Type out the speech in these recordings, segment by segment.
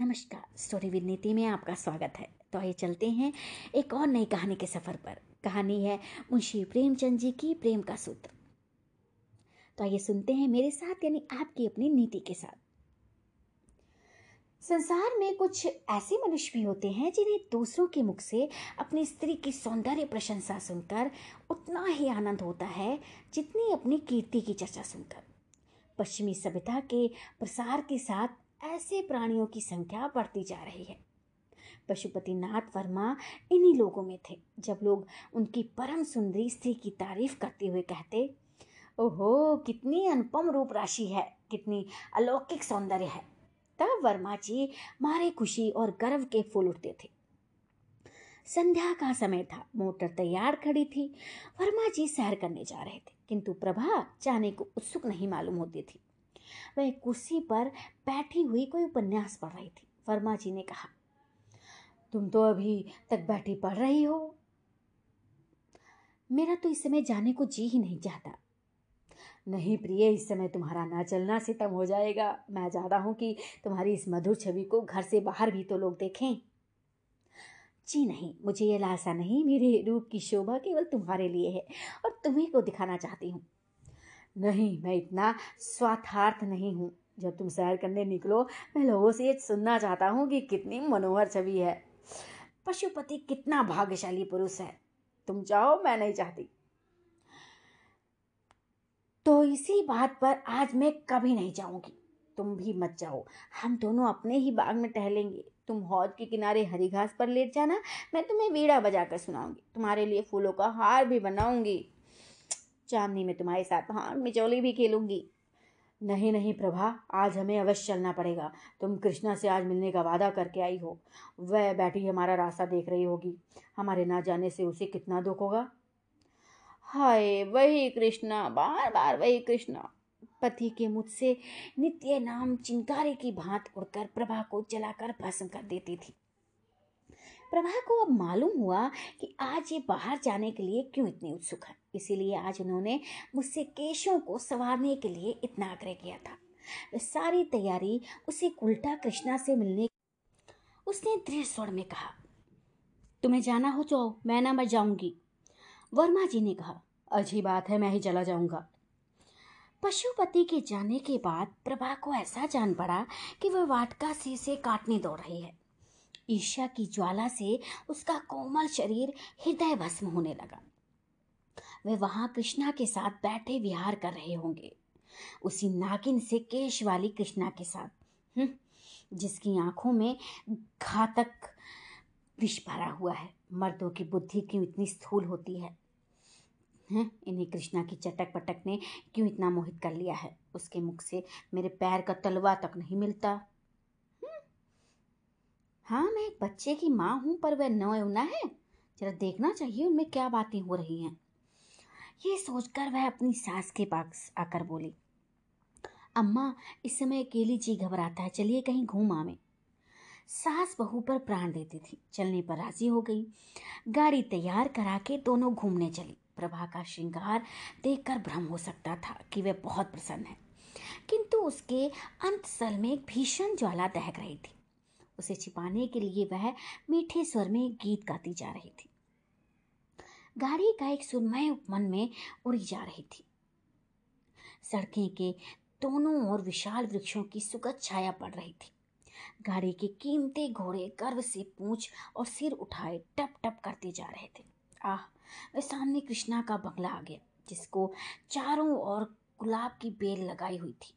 नमस्कार, story with नीति में आपका स्वागत है। तो आइए चलते हैं एक और नई कहानी के सफ़र पर। कहानी है मुंशी प्रेमचंद जी की प्रेम का सूत्र। तो आइए सुनते हैं मेरे साथ, यानी आपकी अपनी नीति के साथ। संसार में कुछ ऐसे मनुष्य भी होते हैं जिन्हें दूसरों के मुख से अपनी स्त्री की सौंदर्य प्रशंसा सुनकर उतना ही आनंद होता है जितनी अपनी कीर्ति की चर्चा सुनकर। पश्चिमी सभ्यता के प्रसार के साथ ऐसे प्राणियों की संख्या बढ़ती जा रही है। पशुपतिनाथ वर्मा इन्हीं लोगों में थे, जब लोग उनकी परम सुंदरी स्त्री की तारीफ़ करते हुए कहते, ओहो, कितनी अनुपम रूप राशि है, कितनी अलौकिक सौंदर्य है। तब वर्मा जी मारे खुशी और गर्व के फूल उठते थे। संध्या का समय था, मोटर तैयार खड़ी थी। वर्मा जी सैर करने जा रहे थे, किंतु प्रभा जाने को उत्सुक नहीं मालूम होती थी। वह कुर्सी पर बैठी हुई कोई उपन्यास पढ़ रही थी। वर्मा जी ने कहा, तुम तो अभी तक बैठी पढ़ रही हो। मेरा तो इस समय जाने को जी ही नहीं चाहता। नहीं प्रिय, इस समय तुम्हारा ना चलना सितम हो जाएगा। मैं चाहता हूँ कि तुम्हारी इस मधुर छवि को घर से बाहर भी तो लोग देखें। जी नहीं, मुझे ये लालसा नहीं। मेरे रूप की शोभा केवल तुम्हारे लिए है और तुम्हें को दिखाना चाहती हूँ। नहीं, मैं इतना स्वार्थार्थ नहीं हूँ। जब तुम सैर करने निकलो, मैं लोगों से ये सुनना चाहता हूँ कि कितनी मनोहर छवि है। पशुपति कितना भाग्यशाली पुरुष है। तुम चाहो, मैं नहीं चाहती। तो इसी बात पर आज मैं कभी नहीं जाऊँगी। तुम भी मत जाओ। हम दोनों अपने ही बाग में टहलेंगे। तुम हौद के किनारे हरी घास पर लेट जाना। मैं तुम्हें वीड़ा बजाकर सुनाऊँगी। तुम्हारे लिए फूलों का हार भी बनाऊँगी। चांदनी में तुम्हारे साथ हाँ मिचौली भी खेलूँगी। नहीं नहीं, प्रभा, आज हमें अवश्य चलना पड़ेगा। तुम कृष्णा से आज मिलने का वादा करके आई हो। वह बैठी हमारा रास्ता देख रही होगी। हमारे ना जाने से उसे कितना दुख होगा? हाय, वही कृष्णा बार बार वही कृष्णा। पति के मुझसे नित्य नाम चिंगारे की भांत उड़कर प्रभा को जलाकर भस्म कर देती थी। प्रभा को अब मालूम हुआ कि आज ये बाहर जाने के लिए क्यों इतनी उत्सुक है। इसीलिए आज उन्होंने मुझसे केशों को संवारने के लिए इतना आग्रह किया था। सारी तैयारी उसे उल्टा कृष्णा से मिलने उसने दृढ़ स्वर में कहा, तुम्हें जाना हो तो मैं ना, मैं जाऊँगी। वर्मा जी ने कहा, अच्छी बात है, मैं ही चला जाऊँगा। पशुपति के जाने के बाद प्रभा को ऐसा जान पड़ा कि वह वाटका से से काटने दौड़ रही है। ईर्ष्या की ज्वाला से उसका कोमल शरीर हृदय भस्म होने लगा। वे वहाँ कृष्णा के साथ बैठे विहार कर रहे होंगे। उसी नागिन से केश वाली कृष्णा के साथ हम्म, जिसकी आँखों में घातक विष भरा हुआ है। मर्दों की बुद्धि क्यों इतनी स्थूल होती है? हैं इन्हें कृष्णा की चटक पटक ने क्यों इतना मोहित कर लिया है? उसके मुख से मेरे पैर का तलवा तक नहीं मिलता। हाँ मैं एक बच्चे की माँ हूँ, पर वह नौना है। जरा देखना चाहिए उनमें क्या बातें हो रही हैं। ये सोचकर वह अपनी सास के पास आकर बोली, अम्मा, इस समय अकेली जी घबराता है, चलिए कहीं घूम आवे। सास बहू पर प्राण देती थी, चलने पर राज़ी हो गई। गाड़ी तैयार करा के दोनों घूमने चली। प्रभा का श्रृंगार देखकर भ्रम हो सकता था कि वह बहुत प्रसन्न है। किंतु उसके अंत सल में एक भीषण ज्वाला दहक रही थी। उसे छिपाने के लिए वह मीठे स्वर में गीत गाती जा रही थी। गाड़ी का एक सुरमय उपमन में उड़ी जा रही थी। सड़कें के दोनों ओर विशाल वृक्षों की सुगत छाया पड़ रही थी। गाड़ी के कीमती घोड़े गर्व से पूछ और सिर उठाए टप टप करते जा रहे थे। आह सामने कृष्णा का बंगला आ गया, जिसको चारों ओर गुलाब की बेल लगाई हुई थी।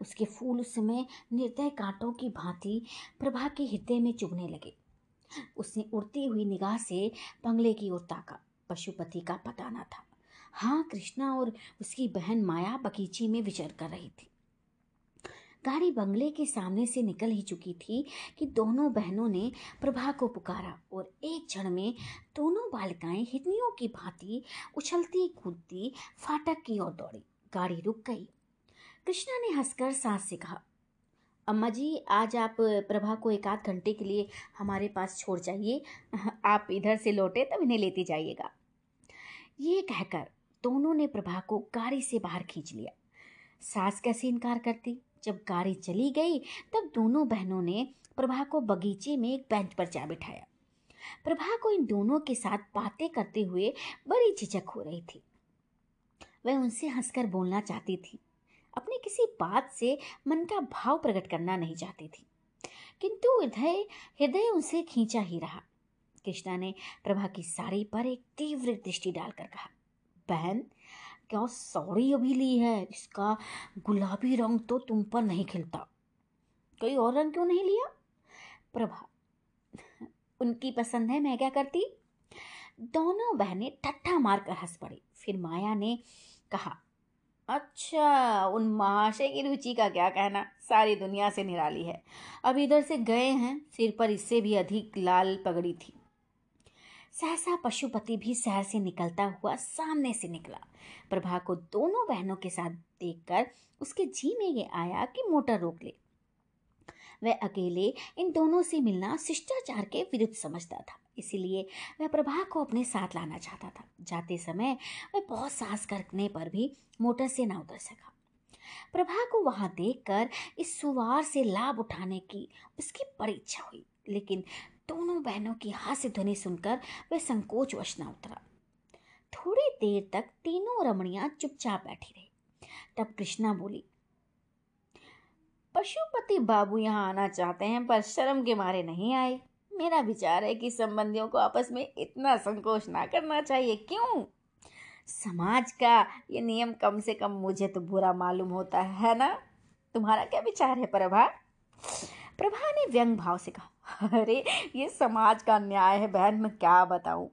उसके फूल उस समय निर्दय कांटों की भांति प्रभा के हृदय में चुभने लगे। उसने उड़ती हुई निगाह से बंगले की ओर ताका। पशुपति का पता न था। हाँ कृष्णा और उसकी बहन माया बगीचे में विचर कर रही थी। गाड़ी बंगले के सामने से निकल ही चुकी थी कि दोनों बहनों ने प्रभा को पुकारा और एक क्षण में दोनों बालिकाएँ हितनियों की भांति उछलती कूदती फाटक की ओर दौड़ी। गाड़ी रुक गई। कृष्णा ने हंसकर सास से कहा, अम्मा जी, आज आप प्रभा को एक आध घंटे के लिए हमारे पास छोड़ जाइए। आप इधर से लौटे तब इन्हें लेते जाइएगा। ये कहकर दोनों ने प्रभा को गाड़ी से बाहर खींच लिया। सास कैसे इनकार करती? जब गाड़ी चली गई, तब दोनों बहनों ने प्रभा को बगीचे में एक बेंच पर जा बिठाया। प्रभा को इन दोनों के साथ बातें करते हुए बड़ी झिझक हो रही थी। वह उनसे हंसकर बोलना चाहती थी अपनी किसी बात से मन का भाव प्रकट करना नहीं चाहती थी। किंतु हृदय हृदय उनसे खींचा ही रहा। कृष्णा ने प्रभा की साड़ी पर एक तीव्र दृष्टि डालकर कहा, बहन, क्या साड़ी अभी ली है? इसका गुलाबी रंग तो तुम पर नहीं खिलता। कोई और रंग क्यों नहीं लिया? प्रभा, उनकी पसंद है, मैं क्या करती? दोनों बहनें ठट्ठा मारकर हंस पड़ी। फिर माया ने कहा अच्छा उन महाशय की रुचि का क्या कहना? सारी दुनिया से निराली है। अब इधर से गए हैं, सिर पर इससे भी अधिक लाल पगड़ी थी। सहसा पशुपति भी शहर से निकलता हुआ सामने से निकला। प्रभा को दोनों बहनों के साथ देखकर उसके जी में ये आया कि मोटर रोक ले। वह अकेले इन दोनों से मिलना शिष्टाचार के विरुद्ध समझता था। इसीलिए वह प्रभा को अपने साथ लाना चाहता था। जाते समय वह बहुत साहस करने पर भी मोटर से ना उतर सका। प्रभा को वहाँ देखकर इस सुवार से लाभ उठाने की उसकी बड़ी इच्छा हुई, लेकिन दोनों बहनों की हास्य ध्वनि सुनकर वह संकोच वश न उतरा। थोड़ी देर तक तीनों रमणियाँ चुपचाप बैठी रही। तब कृष्णा बोली, पशुपति बाबू यहाँ आना चाहते हैं, पर शर्म के मारे नहीं आए। मेरा विचार है कि संबंधियों को आपस में इतना संकोच ना करना चाहिए। क्यों? समाज का ये नियम कम से कम मुझे तो बुरा मालूम होता है ना? तुम्हारा क्या विचार है, प्रभा? प्रभा ने व्यंग भाव से कहा, अरे, ये समाज का न्याय है बहन, मैं क्या बताऊँ?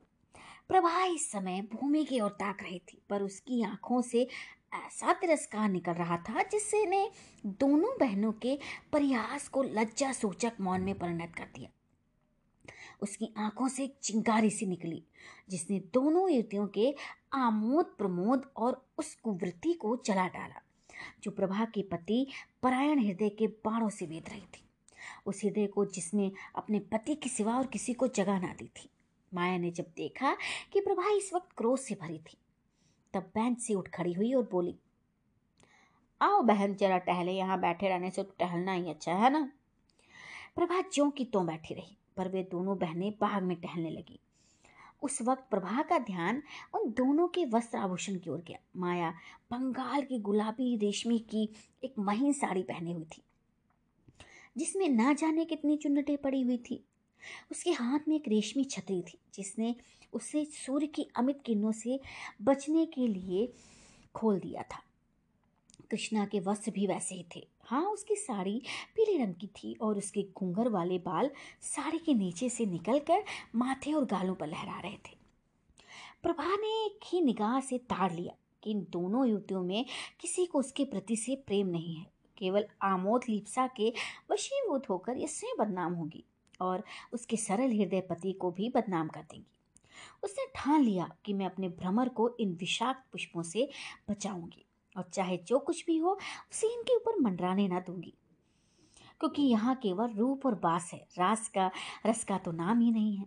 प्रभा इस समय भूमि की ओर ताक रही थी, पर उसकी आँखों से ऐसा तिरस्कार निकल रहा था जिससे ने दोनों बहनों के प्रयास को लज्जा सूचक मौन में परिणत कर दिया। उसकी आँखों से एक चिंगारी सी निकली, जिसने दोनों युवतियों के आमोद प्रमोद और उस कुवृत्ति को जला डाला, जो प्रभा के पति परायण हृदय के बाणों से वेद रही थी। उस हृदय को जिसने अपने पति के सिवा और किसी को जगह ना दी थी। माया ने जब देखा कि प्रभा इस वक्त क्रोध से भरी थी, तब बेंच से उठ खड़ी हुई और बोली, आओ बहन, जरा टहले, यहाँ बैठे रहने से तो टहलना ही अच्छा है ना? प्रभा ज्यों की तो बैठी रही। पर वे दोनों बहनें बाग में टहलने लगी। उस वक्त प्रभा का ध्यान उन दोनों के वस्त्र आभूषण की ओर गया। माया बंगाल की गुलाबी रेशमी की एक महीन साड़ी पहनी हुई थी, जिसमें ना जाने कितनी चुन्नटें पड़ी हुई थी। उसके हाथ में एक रेशमी छतरी थी, जिसने उसे सूर्य की अमित किरणों से बचने के लिए खोल दिया था। कृष्णा के वस्त्र भी वैसे ही थे। हाँ उसकी साड़ी पीले रंग की थी और उसके घूंघर वाले बाल साड़ी के नीचे से निकलकर माथे और गालों पर लहरा रहे थे। प्रभा ने एक ही निगाह से ताड़ लिया कि इन दोनों युवतियों में किसी को उसके प्रति से प्रेम नहीं है। केवल आमोद लिप्सा के वशीभूत होकर ये स्वयं बदनाम होगी और उसके सरल हृदय पति को भी बदनाम कर देंगी। उसने ठान लिया कि मैं अपने भ्रमर को इन विषाक्त पुष्पों से बचाऊँगी। और चाहे जो कुछ भी हो, उसे इनके ऊपर मंडराने ना दूँगी। क्योंकि यहाँ केवल रूप और बास है, रास का, रस का तो नाम ही नहीं है।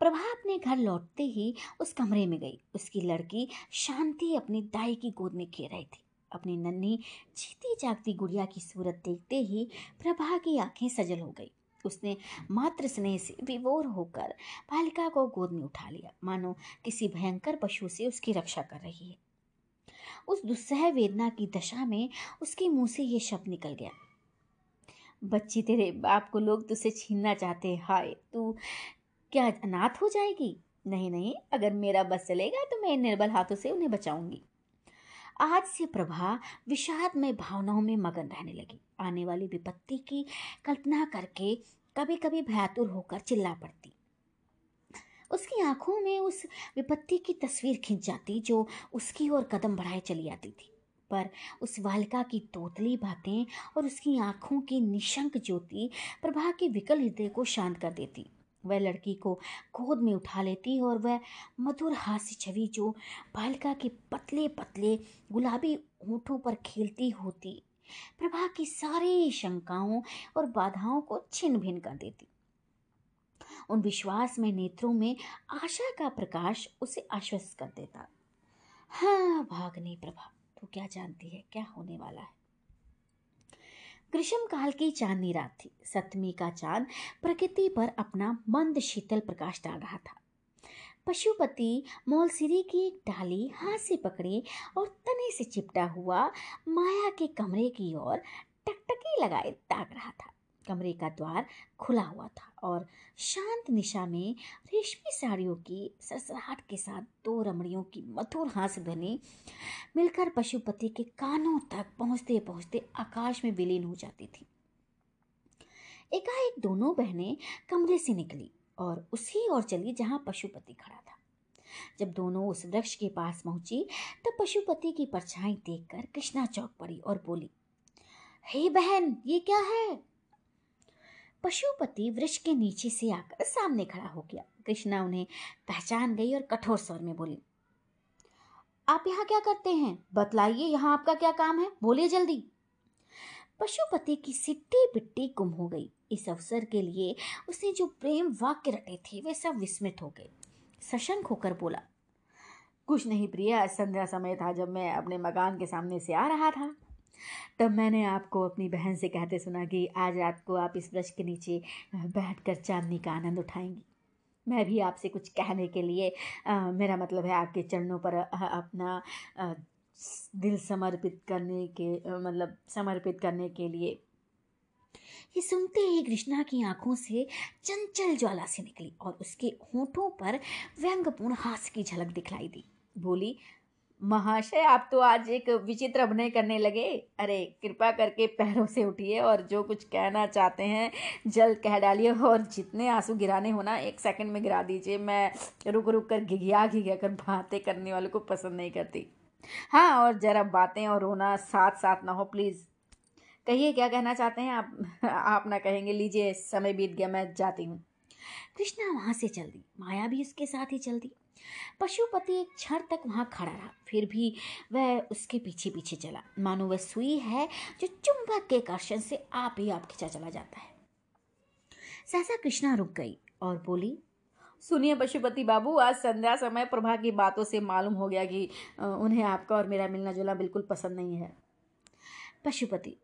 प्रभा अपने घर लौटते ही उस कमरे में गई। उसकी लड़की शांति अपनी दाई की गोद में खेल रही थी। अपनी नन्ही जीती जागती गुड़िया की सूरत देखते ही प्रभा की आँखें सजल हो गई। उसने मात्र स्नेह से विवोर होकर बालिका को गोद में उठा लिया। मानो किसी भयंकर पशु से उसकी रक्षा कर रही है। उस दुस्सह वेदना की दशा में उसके मुँह से ये शब्द निकल गया। बच्ची, तेरे बाप को लोग तुझसे छीनना चाहते हैं। हाय, तू क्या अनाथ हो जाएगी? नहीं नहीं, अगर मेरा बस चलेगा तो मैं निर्बल हाथों से उन्हें बचाऊँगी। आज से प्रभा विषाद में भावनाओं में मगन रहने लगी। आने वाली विपत्ति की कल्पना करके कभी कभी भयातुर होकर चिल्ला पड़ती। उसकी आँखों में उस विपत्ति की तस्वीर खिंच जाती जो उसकी ओर कदम बढ़ाए चली आती थी। पर उस बालिका की तोतली बातें और उसकी आँखों की निशंक ज्योति प्रभा के विकल हृदय को शांत कर देती। वह लड़की को गोद में उठा लेती और वह मधुर हास्य छवि जो बालिका के पतले पतले गुलाबी होठों पर खेलती होती, प्रभा की सारी शंकाओं और बाधाओं को छिन भिन कर देती। उन विश्वास में नेत्रों में आशा का प्रकाश उसे आश्वस्त कर देता। हाँ भागनी प्रभा, तू क्या जानती है, क्या होने वाला है? ग्रीष्म काल की चांदनी रात थी। सप्तमी का चाँद प्रकृति पर अपना मंद शीतल प्रकाश डाल रहा था। पशुपति मोलसिरी की एक डाली हाथ से पकड़े और तने से चिपटा हुआ माया के कमरे की ओर टकटकी लगाए ताक रहा था। कमरे का द्वार खुला हुआ था और शांत निशा में रेशमी साड़ियों की सरसराहट के साथ दो रमणियों की मधुर हास ध्वनि मिलकर पशुपति के कानों तक पहुँचते पहुँचते आकाश में विलीन हो जाती थी। एकाएक दोनों बहनें कमरे से निकली और उसी ओर चली जहाँ पशुपति खड़ा था। जब दोनों उस वृक्ष के पास पहुँची, तब पशुपति की परछाई देखकर कृष्णा चौक पड़ी और बोली, हे बहन, ये क्या है? पशुपति वृक्ष के नीचे से आकर सामने खड़ा हो गया। कृष्णा उन्हें पहचान गई और कठोर स्वर में बोली, आप यहाँ क्या करते हैं? बतलाइए, यहाँ आपका क्या काम है? बोलिए जल्दी. पशुपति की सिट्टी बिट्टी गुम हो गई। इस अवसर के लिए उसने जो प्रेम वाक्य रटे थे, वे सब विस्मित हो गए। सशंक होकर बोला, कुछ नहीं प्रिया, संध्या समय था जब मैं अपने मकान के सामने से आ रहा था। तब मैंने आपको अपनी बहन से कहते सुना कि आज रात को आप इस वृक्ष के नीचे बैठकर चांदनी का आनंद उठाएँगी। मैं भी आपसे कुछ कहने के लिए आ, मेरा मतलब है आपके चरणों पर अपना आ, दिल समर्पित करने के मतलब समर्पित करने के लिए। ये सुनते ही कृष्णा की आँखों से चंचल ज्वाला से निकली और उसके होठों पर व्यंगपूर्ण हास्य की झलक दिखलाई दी। बोली महाशय, आप तो आज एक विचित्र अभिनय करने लगे। अरे, कृपा करके पैरों से उठिए और जो कुछ कहना चाहते हैं, जल्द कह डालिए और जितने आँसू गिराने हो ना, एक सेकंड में गिरा दीजिए। मैं रुक रुक कर घिघिया घिघिया कर बातें करने वालों को पसंद नहीं करती। हाँ और ज़रा बातें और रोना साथ साथ ना हो प्लीज़ कहिए, क्या कहना चाहते हैं? आप आप ना कहेंगे, लीजिए, समय बीत गया, मैं जाती हूँ। कृष्णा वहाँ से चल दी। माया भी उसके साथ ही चल दी। पशुपति एक क्षण तक वहाँ खड़ा रहा फिर भी वह उसके पीछे पीछे चला। मानो वह सुई है जो चुंबक के आकर्षण से आप ही आप खिंचा चला जाता है। सहसा कृष्णा रुक गई और बोली सुनिए पशुपति बाबू आज संध्या समय प्रभा की बातों से मालूम हो गया कि उन्हें आपका और मेरा मिलना जुलना बिल्कुल पसंद नहीं है। पशुपति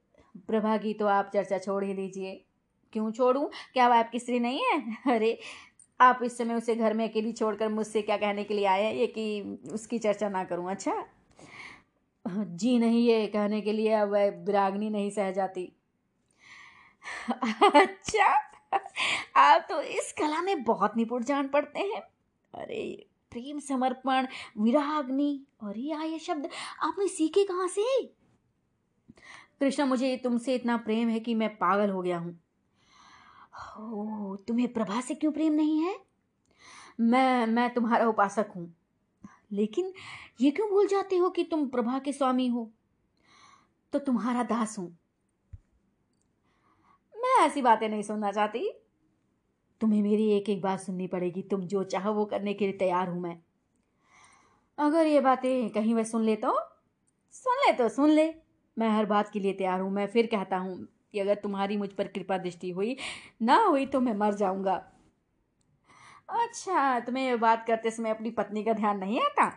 प्रभा की तो आप चर्चा छोड़ ही दीजिए। क्यों छोड़ूं? क्या वह आपकी स्त्री नहीं है? अरे आप इस समय उसे घर में अकेली छोड़कर मुझसे क्या कहने के लिए आए हैं? ये कि उसकी चर्चा ना करूँ अच्छा? जी नहीं, ये कहने के लिए वह विरागनी नहीं सह जाती। अच्छा आप तो इस कला में बहुत निपुण जान पड़ते हैं। अरे, प्रेम, समर्पण, विराग्नि, और ये आए शब्द, आपने सीखे कहाँ से? कृष्ण, मुझे तुमसे इतना प्रेम है कि मैं पागल हो गया हूँ। ओ, तुम्हें प्रभा से क्यों प्रेम नहीं है? मैं मैं तुम्हारा उपासक हूँ। लेकिन ये क्यों भूल जाते हो कि तुम प्रभा के स्वामी हो? तो तुम्हारा दास हूँ। मैं ऐसी बातें नहीं सुनना चाहती। तुम्हें मेरी एक एक बात सुननी पड़ेगी। तुम जो चाहो वो करने के लिए तैयार हूँ मैं। अगर ये बातें कहीं वह सुन ले तो सुन ले तो सुन ले। मैं हर बात के लिए तैयार हूँ। मैं फिर कहता हूँ कि अगर तुम्हारी मुझ पर कृपा दृष्टि हुई ना हुई तो मैं मर जाऊँगा। अच्छा तुम्हें बात करते समय अपनी पत्नी का ध्यान नहीं आता?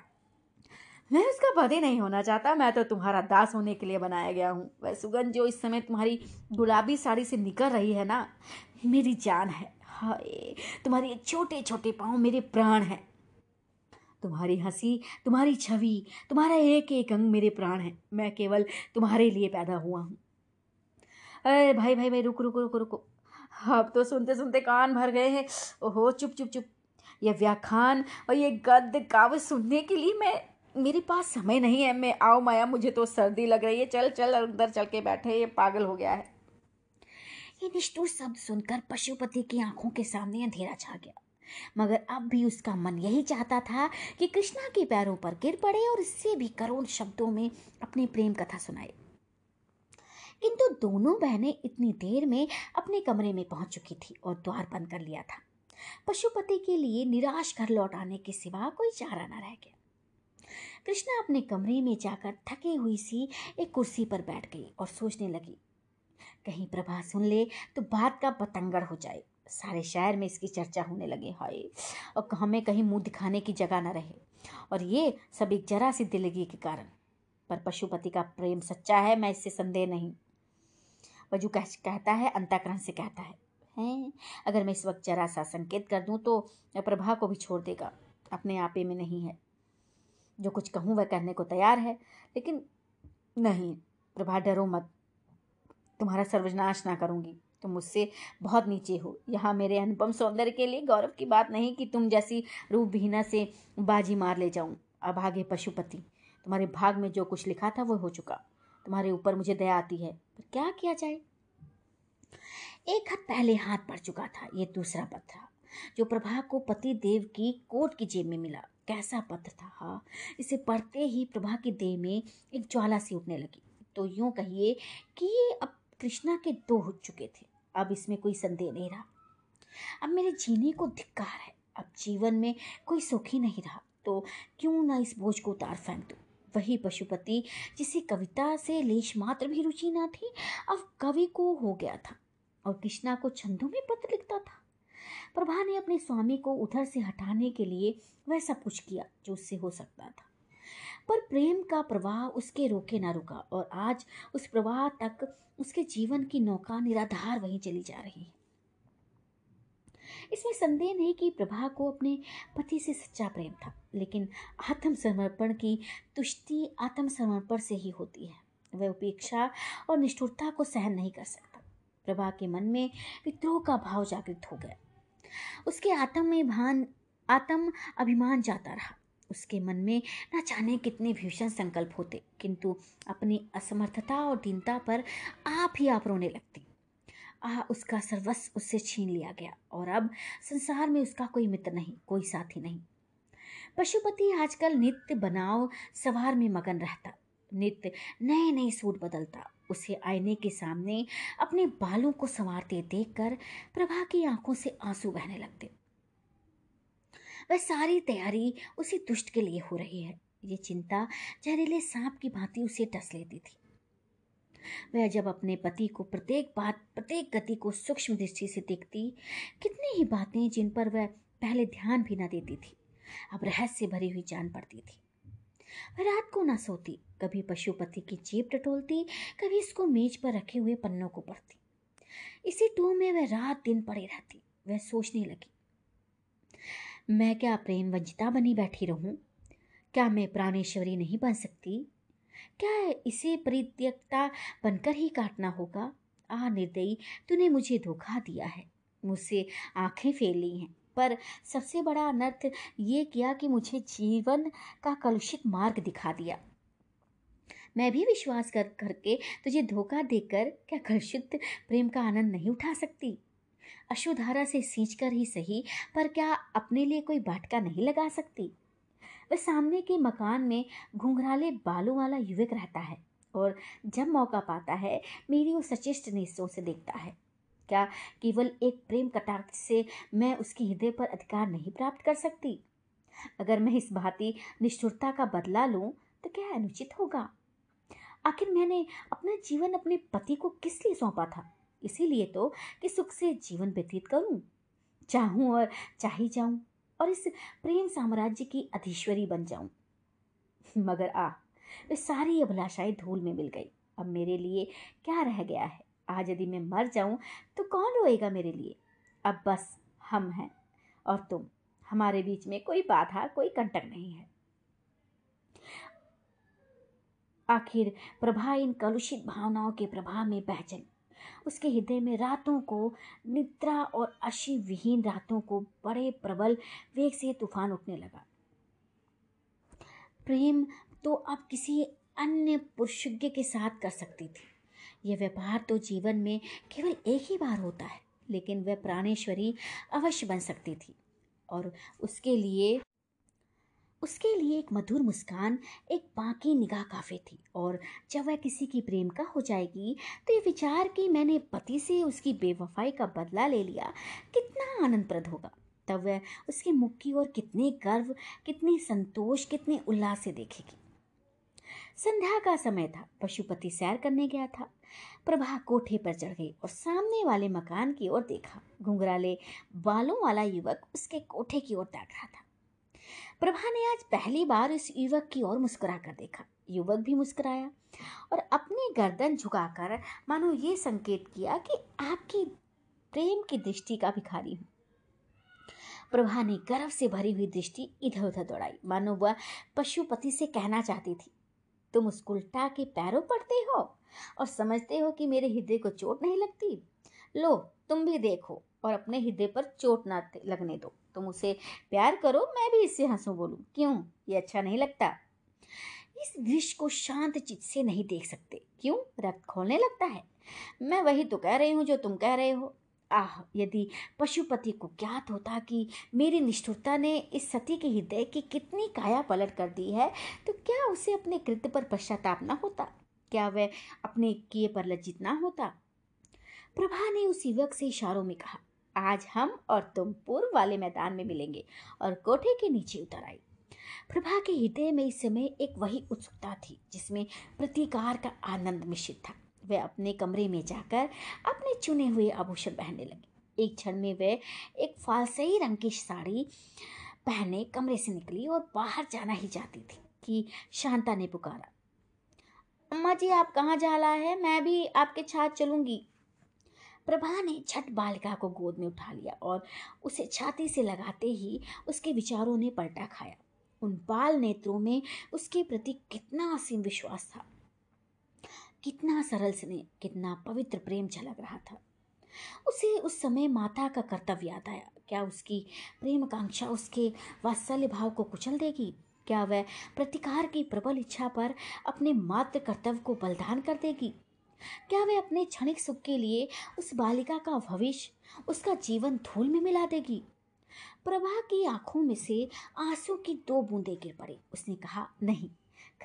मैं उसका पति नहीं होना चाहता, मैं तो तुम्हारा दास होने के लिए बनाया गया हूँ। वह सुगंध जो इस समय तुम्हारी गुलाबी साड़ी से निकल रही है ना, मेरी जान है। हाय, तुम्हारी छोटे छोटे पाँव मेरे प्राण हैं। तुम्हारी हँसी, तुम्हारी छवि, तुम्हारा एक एक अंग मेरे प्राण है। मैं केवल तुम्हारे लिए पैदा हुआ हूँ। अरे भाई भाई भाई, रुक रुक रुक, रुको। अब तो सुनते सुनते कान भर गए हैं। ओहो, चुप चुप चुप। ये व्याख्यान और ये गद्य काव्य सुनने के लिए मैं, मेरे पास समय नहीं है। मैं, आओ माया, मुझे तो सर्दी लग रही है। चल चल, अंदर चल के बैठे ये पागल हो गया है। ये निष्ठुर शब्द सुनकर पशुपति की आँखों के सामने अंधेरा छा गया। मगर अब भी उसका मन यही चाहता था कि कृष्णा के पैरों पर गिर पड़े और इससे भी करोड़ शब्दों में अपनी प्रेम कथा सुनाए। किंतु दोनों बहनें इतनी देर में अपने कमरे में पहुँच चुकी थी और द्वार बंद कर लिया था। पशुपति के लिए निराश घर लौट आने के सिवा कोई चारा न रह गया। कृष्णा अपने कमरे में जाकर थकी हुई सी एक कुर्सी पर बैठ गई और सोचने लगी, कहीं प्रभा सुन ले तो बात का पतंगड़ हो जाए। सारे शहर में इसकी चर्चा होने लगे, हाय। और हमें कहीं मुँह दिखाने की जगह न रहे। और ये सब एक जरा सी दिलगी के कारण। पर पशुपति का प्रेम सच्चा है, मैं इससे संदेह नहीं। वज़ू कह, कहता है, अंताकरण से कहता है, हैं, अगर मैं इस वक्त जरा सा संकेत कर दूँ तो प्रभा को भी छोड़ देगा, अपने आपे में नहीं है। जो कुछ कहूँ वह कहने को तैयार है, लेकिन नहीं, प्रभा डरो मत। तुम्हारा सर्वनाश ना करूँगी। तुम मुझसे बहुत नीचे हो। यहाँ मेरे अनुपम सौंदर्य के लिए गौरव की बात नहीं कि तुम जैसी रूप भीना से बाजी मार ले जाऊँ। अभागे पशुपति। तुम्हारे भाग में जो कुछ लिखा था वो हो चुका। तुम्हारे ऊपर मुझे दया आती है, पर क्या किया जाए? एक हाथ पहले हाथ पड़ चुका था ये दूसरा पत्र जो प्रभा को पति देव की कोट की जेब में मिला। कैसा पत्र था हाँ? इसे पढ़ते ही प्रभा की देह में एक ज्वाला सी उठने लगी। तो यूँ कहिए कि ये अब कृष्णा के दो हो चुके थे। अब इसमें कोई संदेह नहीं रहा। अब मेरे जीने को धिक्कार है। अब जीवन में कोई सुख नहीं रहा। तो क्यों ना इस बोझ को उतार फेंक दूँ? वही पशुपति, जिसे कविता से लेश मात्र भी रुचि ना थी, अब कवि को हो गया था और कृष्णा को छंदों में पत्र लिखता था। प्रभा ने अपने स्वामी को उधर से हटाने के लिए वह सब कुछ किया जो उससे हो सकता था। पर प्रेम का प्रवाह उसके रोके ना रुका और आज उस प्रवाह तक उसके जीवन की नौका निराधार वहीं चली जा रही है। इसमें संदेह नहीं कि प्रभा को अपने पति से सच्चा प्रेम था, लेकिन आत्मसमर्पण की तुष्टि आत्मसमर्पण से ही होती है। वह उपेक्षा और निष्ठुरता को सहन नहीं कर सकता। प्रभा के मन में विद्रोह का भाव जागृत हो गया। उसके आत्म में भान आत्म अभिमान जाता रहा। उसके मन में न जाने कितने भीषण संकल्प होते, किंतु अपनी असमर्थता और दीनता पर आप ही आप रोने लगती। आ उसका सर्वस्व उससे छीन लिया गया और अब संसार में उसका कोई मित्र नहीं, कोई साथी नहीं। पशुपति आजकल नित्य बनाव सवार में मगन रहता, नित्य नए नए सूट बदलता। उसे आईने के सामने अपने बालों को संवारते देखकर प्रभा की आँखों से आँसू बहने लगते। वह सारी तैयारी उसी दुष्ट के लिए हो रही है। ये चिंता जहरीले सांप की भांति उसे टस लेती थी। वह जब अपने पति को प्रत्येक बात, प्रत्येक गति को सूक्ष्म दृष्टि से देखती, कितनी ही बातें जिन पर वह पहले ध्यान भी न देती थी, अब रहस्य भरी हुई जान पड़ती थी। वह रात को न सोती, कभी पशुपति की जेब टटोलती, कभी इसको मेज पर रखे हुए पन्नों को पढ़ती। इसी टू में वह रात दिन पड़ी रहती, वह सोचने लगी। मैं क्या प्रेम वंचिता बनी बैठी रहूँ? क्या मैं प्राणेश्वरी नहीं बन सकती? क्या इसे परित्यक्ता बनकर ही काटना होगा? आ निर्दयी, तूने मुझे धोखा दिया है। मुझसे आँखें ली हैं, पर सबसे बड़ा अनर्थ ये किया कि मुझे जीवन का कलुषित मार्ग दिखा दिया। मैं भी विश्वास कर, करके तुझे धोखा देकर क्या कलुषित प्रेम का आनंद नहीं उठा सकती? अशुधारा से सींच कर ही सही, पर क्या अपने लिए कोई बाटका नहीं लगा सकती? वह सामने के मकान में घुंघराले बालों वाला युवक रहता है और जब मौका पाता है, मेरी वो सचेष्ट निश्चों से देखता है। क्या केवल एक प्रेम कटाक्ष से मैं उसके हृदय पर अधिकार नहीं प्राप्त कर सकती? अगर मैं इस भांति निष्ठुरता का बदला लूँ तो क्या अनुचित होगा? आखिर मैंने अपना जीवन अपने पति को किस लिए सौंपा था? इसीलिए तो कि सुख से जीवन व्यतीत करूँ। चाहूँ और चाही जाऊँ और इस प्रेम साम्राज्य की अधीश्वरी बन जाऊँ। मगर आ, वे सारी अभिलाषाएँ धूल में मिल गई। अब मेरे लिए क्या रह गया है? आज यदि मैं मर जाऊँ तो कौन रोएगा मेरे लिए? अब बस हम हैं और तुम। हमारे बीच में कोई बाधा, कोई कंटक नहीं है। आखिर प्रभा इन कलुषित भावनाओं के प्रभाव में बह चली। उसके हृदय में रातों को निद्रा और अशी विहीन रातों को बड़े प्रबल वेग से तूफ़ान उठने लगा। प्रेम तो अब किसी अन्य पुरुषज्ञ के साथ कर सकती थी। यह व्यवहार तो जीवन में केवल एक ही बार होता है, लेकिन वह प्राणेश्वरी अवश्य बन सकती थी और उसके लिए उसके लिए एक मधुर मुस्कान, एक बाकी निगाह काफ़ी थी और जब वह किसी की प्रेम का हो जाएगी तो ये विचार कि मैंने पति से उसकी बेवफाई का बदला ले लिया कितना आनंदप्रद होगा। तब वह उसके मुख की ओर कितने गर्व, कितने संतोष, कितने उल्लास से देखेगी। संध्या का समय था, पशुपति सैर करने गया था। प्रभा कोठे पर चढ़ गई और सामने वाले मकान की ओर देखा। घुंघराले बालों वाला युवक उसके कोठे की ओर ताक रहा था। प्रभा ने आज पहली बार इस युवक की ओर मुस्कुरा कर देखा। युवक भी मुस्कुराया और अपनी गर्दन झुकाकर मानो ये संकेत किया कि आपकी प्रेम की दृष्टि का भिखारी हूँ। प्रभा ने गर्व से भरी हुई दृष्टि इधर उधर दौड़ाई। मानो वह पशुपति से कहना चाहती थी, तुम उस उल्टा के पैरों पड़ते हो और समझते हो कि मेरे हृदय को चोट नहीं लगती? लो, तुम भी देखो और अपने हृदय पर चोट ना लगने दो। तुम उसे प्यार करो, मैं भी इससे हंसू बोलूँ। क्यों? ये अच्छा नहीं लगता। इस दृश्य को शांत चित से नहीं देख सकते। क्यों? रक्त खोलने लगता है। मैं वही तो कह रही हूँ जो तुम कह रहे हो। आह, यदि पशुपति को ज्ञात होता कि मेरी निष्ठुरता ने इस सती के हृदय की कितनी काया पलट कर दी है तो क्या उसे अपने कृत्य पर पश्चाताप न होता? क्या वह अपने किए पर लज्जित ना होता? प्रभा ने उस युवक से इशारों में कहा आज हम और तुम पूर्व वाले मैदान में मिलेंगे और कोठे के नीचे उतर आई। प्रभा के हृदय में इस समय एक वही उत्सुकता थी, जिसमें प्रतिकार का आनंद मिश्रित था। वह अपने कमरे में जाकर अपने चुने हुए आभूषण पहनने लगी। एक क्षण में वह एक फालसई रंग की साड़ी पहने कमरे से निकली और बाहर जाना ही चाहती थी कि शांता ने पुकारा, अम्मा जी, आप कहाँ जा रहा है? मैं भी आपके साथ चलूँगी। प्रभा ने छठ बालिका को गोद में उठा लिया और उसे छाती से लगाते ही उसके विचारों ने पलटा खाया। उन बाल नेत्रों में उसके प्रति कितना असीम विश्वास था, कितना सरल स्नेह, कितना पवित्र प्रेम झलक रहा था। उसे उस समय माता का कर्तव्य याद आया। क्या उसकी प्रेम कांक्षा उसके वात्सल्य भाव को कुचल देगी? क्या वह प्रतिकार की प्रबल इच्छा पर अपने मात्र कर्तव्य को बलिदान कर देगी? क्या वे अपने क्षणिक सुख के लिए उस बालिका का भविष्य, उसका जीवन धूल में मिला देगी? प्रभा की आँखों में से आँसू की दो बूंदें गिर पड़ी। उसने कहा, नहीं,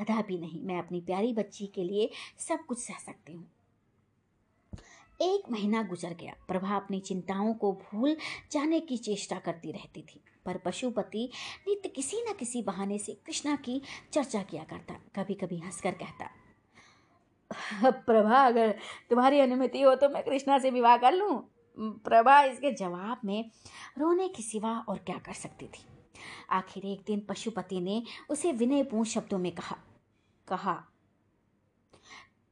कदापि नहीं, मैं अपनी प्यारी बच्ची के लिए सब कुछ सह सकती हूँ। एक महीना गुजर गया। प्रभा अपनी चिंताओं को भूल जाने की चेष्टा करती रहती थी, पर पशुपति नित्य किसी न किसी बहाने से कृष्णा की चर्चा किया करता कभी कभी हंसकर कहता प्रभा, अगर तुम्हारी अनुमति हो तो मैं कृष्णा से विवाह कर लूँ। प्रभा, इसके जवाब में रोने के सिवा और क्या कर सकती थी? आखिर एक दिन पशुपति ने उसे विनयपूर्ण शब्दों में कहा कहा,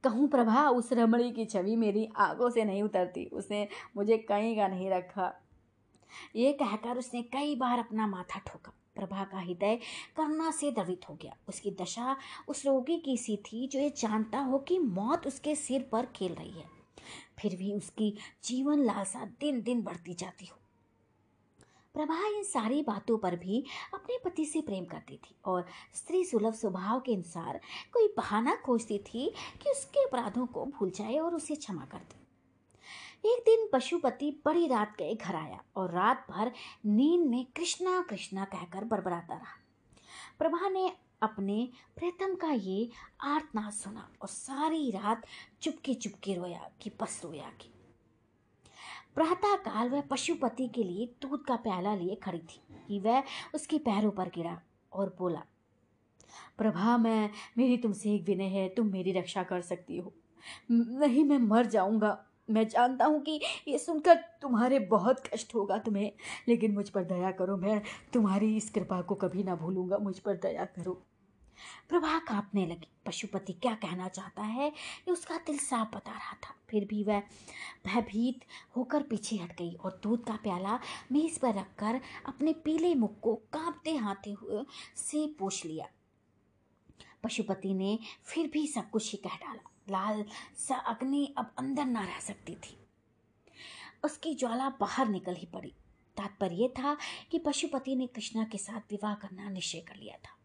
कहूँ प्रभा, उस रमणी की छवि मेरी आँखों से नहीं उतरती, उसने मुझे कहीं का नहीं रखा। ये कहकर उसने कई बार अपना माथा ठोका। प्रभा का हृदय करुणा से द्रवित हो गया। उसकी दशा उस रोगी की सी थी जो ये जानता हो कि मौत उसके सिर पर खेल रही है। फिर भी उसकी जीवन लालसा दिन दिन बढ़ती जाती हो। प्रभा इन सारी बातों पर भी अपने पति से प्रेम करती थी और स्त्री सुलभ स्वभाव के अनुसार कोई बहाना खोजती थी कि उसके अपराधों को भूल जाए और उसे क्षमा कर दे। एक दिन पशुपति बड़ी रात गए घर आया और रात भर नींद में कृष्णा कृष्णा कहकर बरबराता रहा। प्रभा ने अपने प्रीतम का ये आर्तनाद सुना और सारी रात चुपके चुपके रोया कि बस रोया कि। प्रातः काल वह पशुपति के लिए दूध का प्याला लिए खड़ी थी कि वह उसके पैरों पर गिरा और बोला, प्रभा, मैं, मेरी तुमसे एक विनय है, तुम मेरी रक्षा कर सकती हो। नहीं, मैं मर जाऊँगा मैं जानता हूँ कि ये सुनकर तुम्हारे बहुत कष्ट होगा तुम्हें, लेकिन मुझ पर दया करो, मैं तुम्हारी इस कृपा को कभी ना भूलूँगा, मुझ पर दया करो। प्रभा कांपने लगी। पशुपति क्या कहना चाहता है? ये उसका दिल साफ़ बता रहा था। फिर भी वह भयभीत होकर पीछे हट गई और दूध का प्याला मेज पर रखकर अपने पीले मुख को कांपते हाथे हुए से पूछ लिया। पशुपति ने फिर भी सब कुछ ही कह डाला। लाल सा अग्नि अब अंदर ना रह सकती थी। उसकी ज्वाला बाहर निकल ही पड़ी। तात्पर्य था कि पशुपति ने कृष्णा के साथ विवाह करना निश्चय कर लिया था।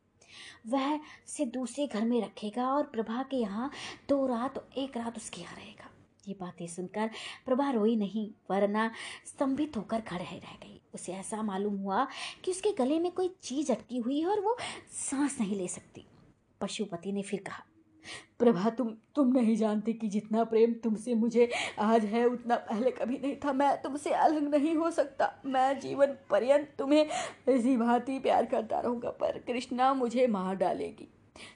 वह से दूसरे घर में रखेगा और प्रभा के यहाँ दो रात एक रात उसके यहाँ रहेगा। ये बातें सुनकर प्रभा रोई नहीं, वरना स्तंभित होकर खड़े रह गई। उसे ऐसा मालूम हुआ कि उसके गले में कोई चीज़ अटकी हुई है और वो सांस नहीं ले सकती। पशुपति ने फिर कहा प्रभा, तुम तुम नहीं जानती कि जितना प्रेम तुमसे मुझे आज है, उतना पहले कभी नहीं था। मैं तुमसे अलग नहीं हो सकता। मैं जीवन पर्यंत तुम्हें इसी भांति प्यार करता रहूँगा, पर कृष्णा मुझे मार डालेगी।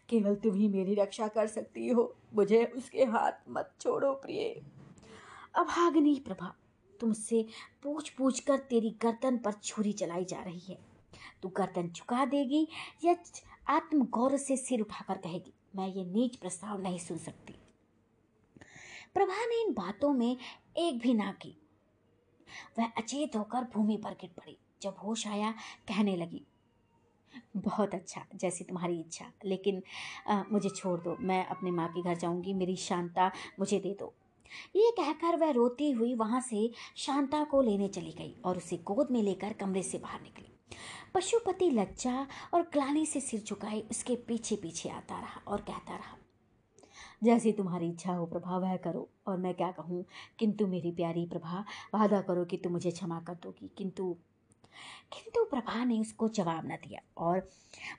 केवल तुम ही मेरी रक्षा कर सकती हो। मुझे उसके हाथ मत छोड़ो, प्रिय। अभागनी प्रभा, तुमसे पूछ पूछ कर तेरी गर्दन पर छुरी चलाई जा रही है। तू गर्दन झुका देगी या आत्म गौरव से सिर उठाकर कहेगी मैं ये नीच प्रस्ताव नहीं सुन सकती। प्रभा ने इन बातों में एक भी ना की। वह अचेत होकर भूमि पर गिर पड़ी। जब होश आया कहने लगी बहुत अच्छा जैसी तुम्हारी इच्छा लेकिन आ, मुझे छोड़ दो। मैं अपने माँ के घर जाऊँगी। मेरी शांता मुझे दे दो। ये कहकर वह रोती हुई वहाँ से शांता को लेने चली गई और उसे गोद में लेकर कमरे से बाहर निकली। पशुपति लज्जा और ग्लानी से सिर झुकाए उसके पीछे पीछे आता रहा और कहता रहा, जैसी तुम्हारी इच्छा हो प्रभा, वह करो और मैं क्या कहूँ? किंतु मेरी प्यारी प्रभा, वादा करो कि तुम मुझे क्षमा कर दोगी। किंतु किंतु प्रभा ने उसको जवाब न दिया और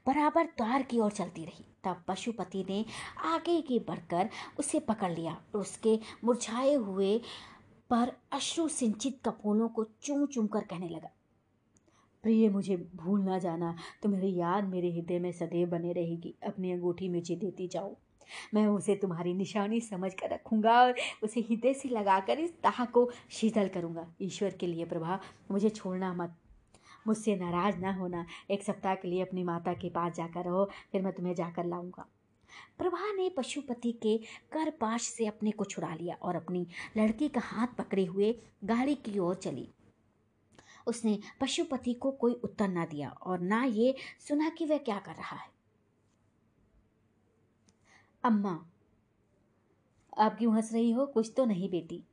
बराबर द्वार की ओर चलती रही। तब पशुपति ने आगे के बढ़कर उसे पकड़ लिया और उसके मुरझाए हुए पर अश्रु सिंचित कपोलों को चूम चूम कर कहने लगा प्रिय मुझे भूल ना जाना। तो मेरी याद मेरे हृदय में सदैव बने रहेगी। अपनी अंगूठी मुझे देती जाओ। मैं उसे तुम्हारी निशानी समझ कर रखूँगा और उसे हृदय से लगाकर इस दाह को शीतल करूँगा। ईश्वर के लिए प्रभा, मुझे छोड़ना मत। मुझसे नाराज़ ना होना। एक सप्ताह के लिए अपनी माता के पास जाकर रहो, फिर मैं तुम्हें जाकर लाऊँगा। प्रभा ने पशुपति के कर पाश से अपने को छुड़ा लिया और अपनी लड़की का हाथ पकड़े हुए गाड़ी की ओर चली। उसने पशुपति को कोई उत्तर ना दिया और ना ये सुना कि वह क्या कर रहा है। अम्मा, आप क्यों हंस रही हो? कुछ तो नहीं बेटी।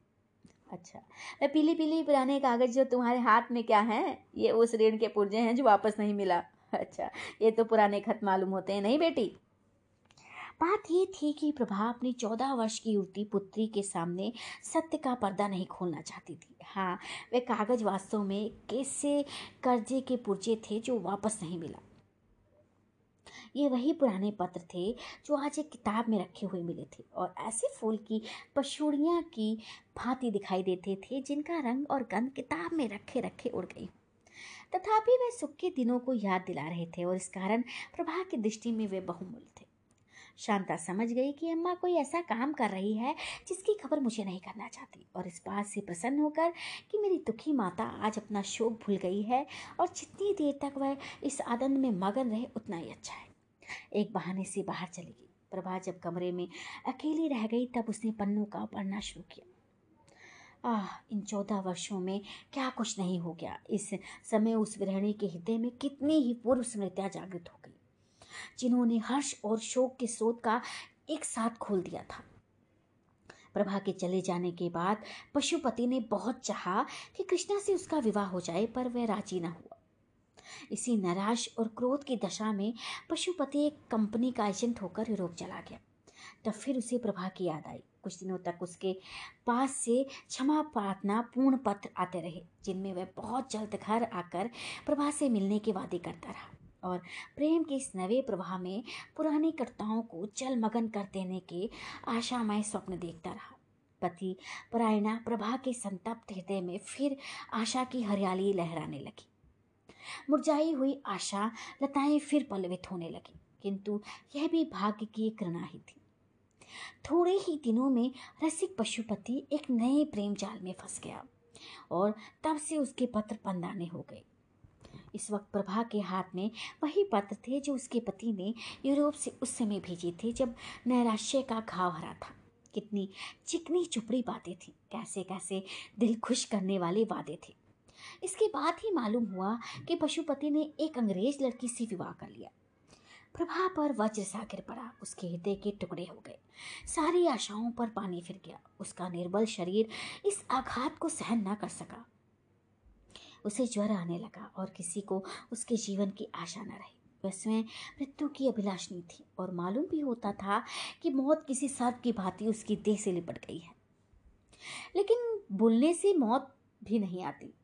अच्छा मैं पीली पीली पुराने कागज़ जो तुम्हारे हाथ में क्या है? ये उस ऋण के पुर्जे हैं जो वापस नहीं मिला। अच्छा ये तो पुराने खत मालूम होते हैं, नहीं बेटी? बात ये थी कि प्रभा अपनी चौदह वर्ष की युवती पुत्री के सामने सत्य का पर्दा नहीं खोलना चाहती थी। हाँ वे कागज़ वास्तव में कैसे कर्जे के पुर्जे थे जो वापस नहीं मिला। ये वही पुराने पत्र थे जो आज एक किताब में रखे हुए मिले थे और ऐसे फूल की पशुड़ियाँ की भांति दिखाई देते थे जिनका रंग और गंध किताब में रखे रखे उड़ गई। तथापि वे सुख के दिनों को याद दिला रहे थे और इस कारण प्रभा की दृष्टि में वे बहुमूल्य थे। शांता समझ गई कि अम्मा कोई ऐसा काम कर रही है जिसकी खबर मुझे नहीं करना चाहती और इस बात से प्रसन्न होकर कि मेरी दुखी माता आज अपना शोक भूल गई है और जितनी देर तक वह इस आनंद में मगन रहे, उतना ही अच्छा है। एक बहाने से बाहर चली गई। प्रभा जब कमरे में अकेली रह गई, तब उसने पन्नों का पढ़ना शुरू किया। आह, इन चौदह वर्षों में क्या कुछ नहीं हो गया। इस समय उस विरहणी के हृदय में कितनी ही पूर्व स्मृतियाँ जागृत हो जिन्होंने हर्ष और शोक के स्रोत का एक साथ खोल दिया था। प्रभा के चले जाने के बाद पशुपति ने बहुत चाहा कि कृष्णा से उसका विवाह हो जाए, पर वह राज़ी न हुआ। इसी निराश और क्रोध की दशा में पशुपति एक कंपनी का एजेंट होकर यूरोप चला गया। तब फिर उसे प्रभा की याद आई। कुछ दिनों तक उसके पास से क्षमा प्रार्थना पूर्ण पत्र आते रहे, जिनमें वह बहुत जल्द घर आकर प्रभा से मिलने के वादे करता रहा। और प्रेम के इस नवे प्रवाह में पुराने कर्ताओं को जलमगन कर देने के आशामय स्वप्न देखता रहा। पति परायणा प्रभा के संतप्त हृदय में फिर आशा की हरियाली लहराने लगी। मुरझाई हुई आशा लताएँ फिर पलवित होने लगी, किंतु यह भी भाग्य की एक रणा ही थी। थोड़े ही दिनों में रसिक पशुपति एक नए प्रेम जाल में फंस गया और तब से उसके पत्र पंदाने हो गए। इस वक्त प्रभा के हाथ में वही पत्र थे जो उसके पति ने यूरोप से उस समय भेजे थे जब नैराश्य का घाव हरा था। कितनी चिकनी चुपड़ी बातें थी कैसे कैसे दिल खुश करने वाले वादे थे। इसके बाद ही मालूम हुआ कि पशुपति ने एक अंग्रेज़ लड़की से विवाह कर लिया। प्रभा पर वज्र सा गिर पड़ा, उसके हृदय के टुकड़े हो गए। सारी आशाओं पर पानी फिर गया। उसका निर्बल शरीर इस आघात को सहन न कर सका। उसे ज्वर आने लगा और किसी को उसके जीवन की आशा न रही। स्वयं मृत्यु की अभिलाषणी थी और मालूम भी होता था कि मौत किसी सर्प की भांति उसकी देह से लिपट गई है। लेकिन बोलने से मौत भी नहीं आती।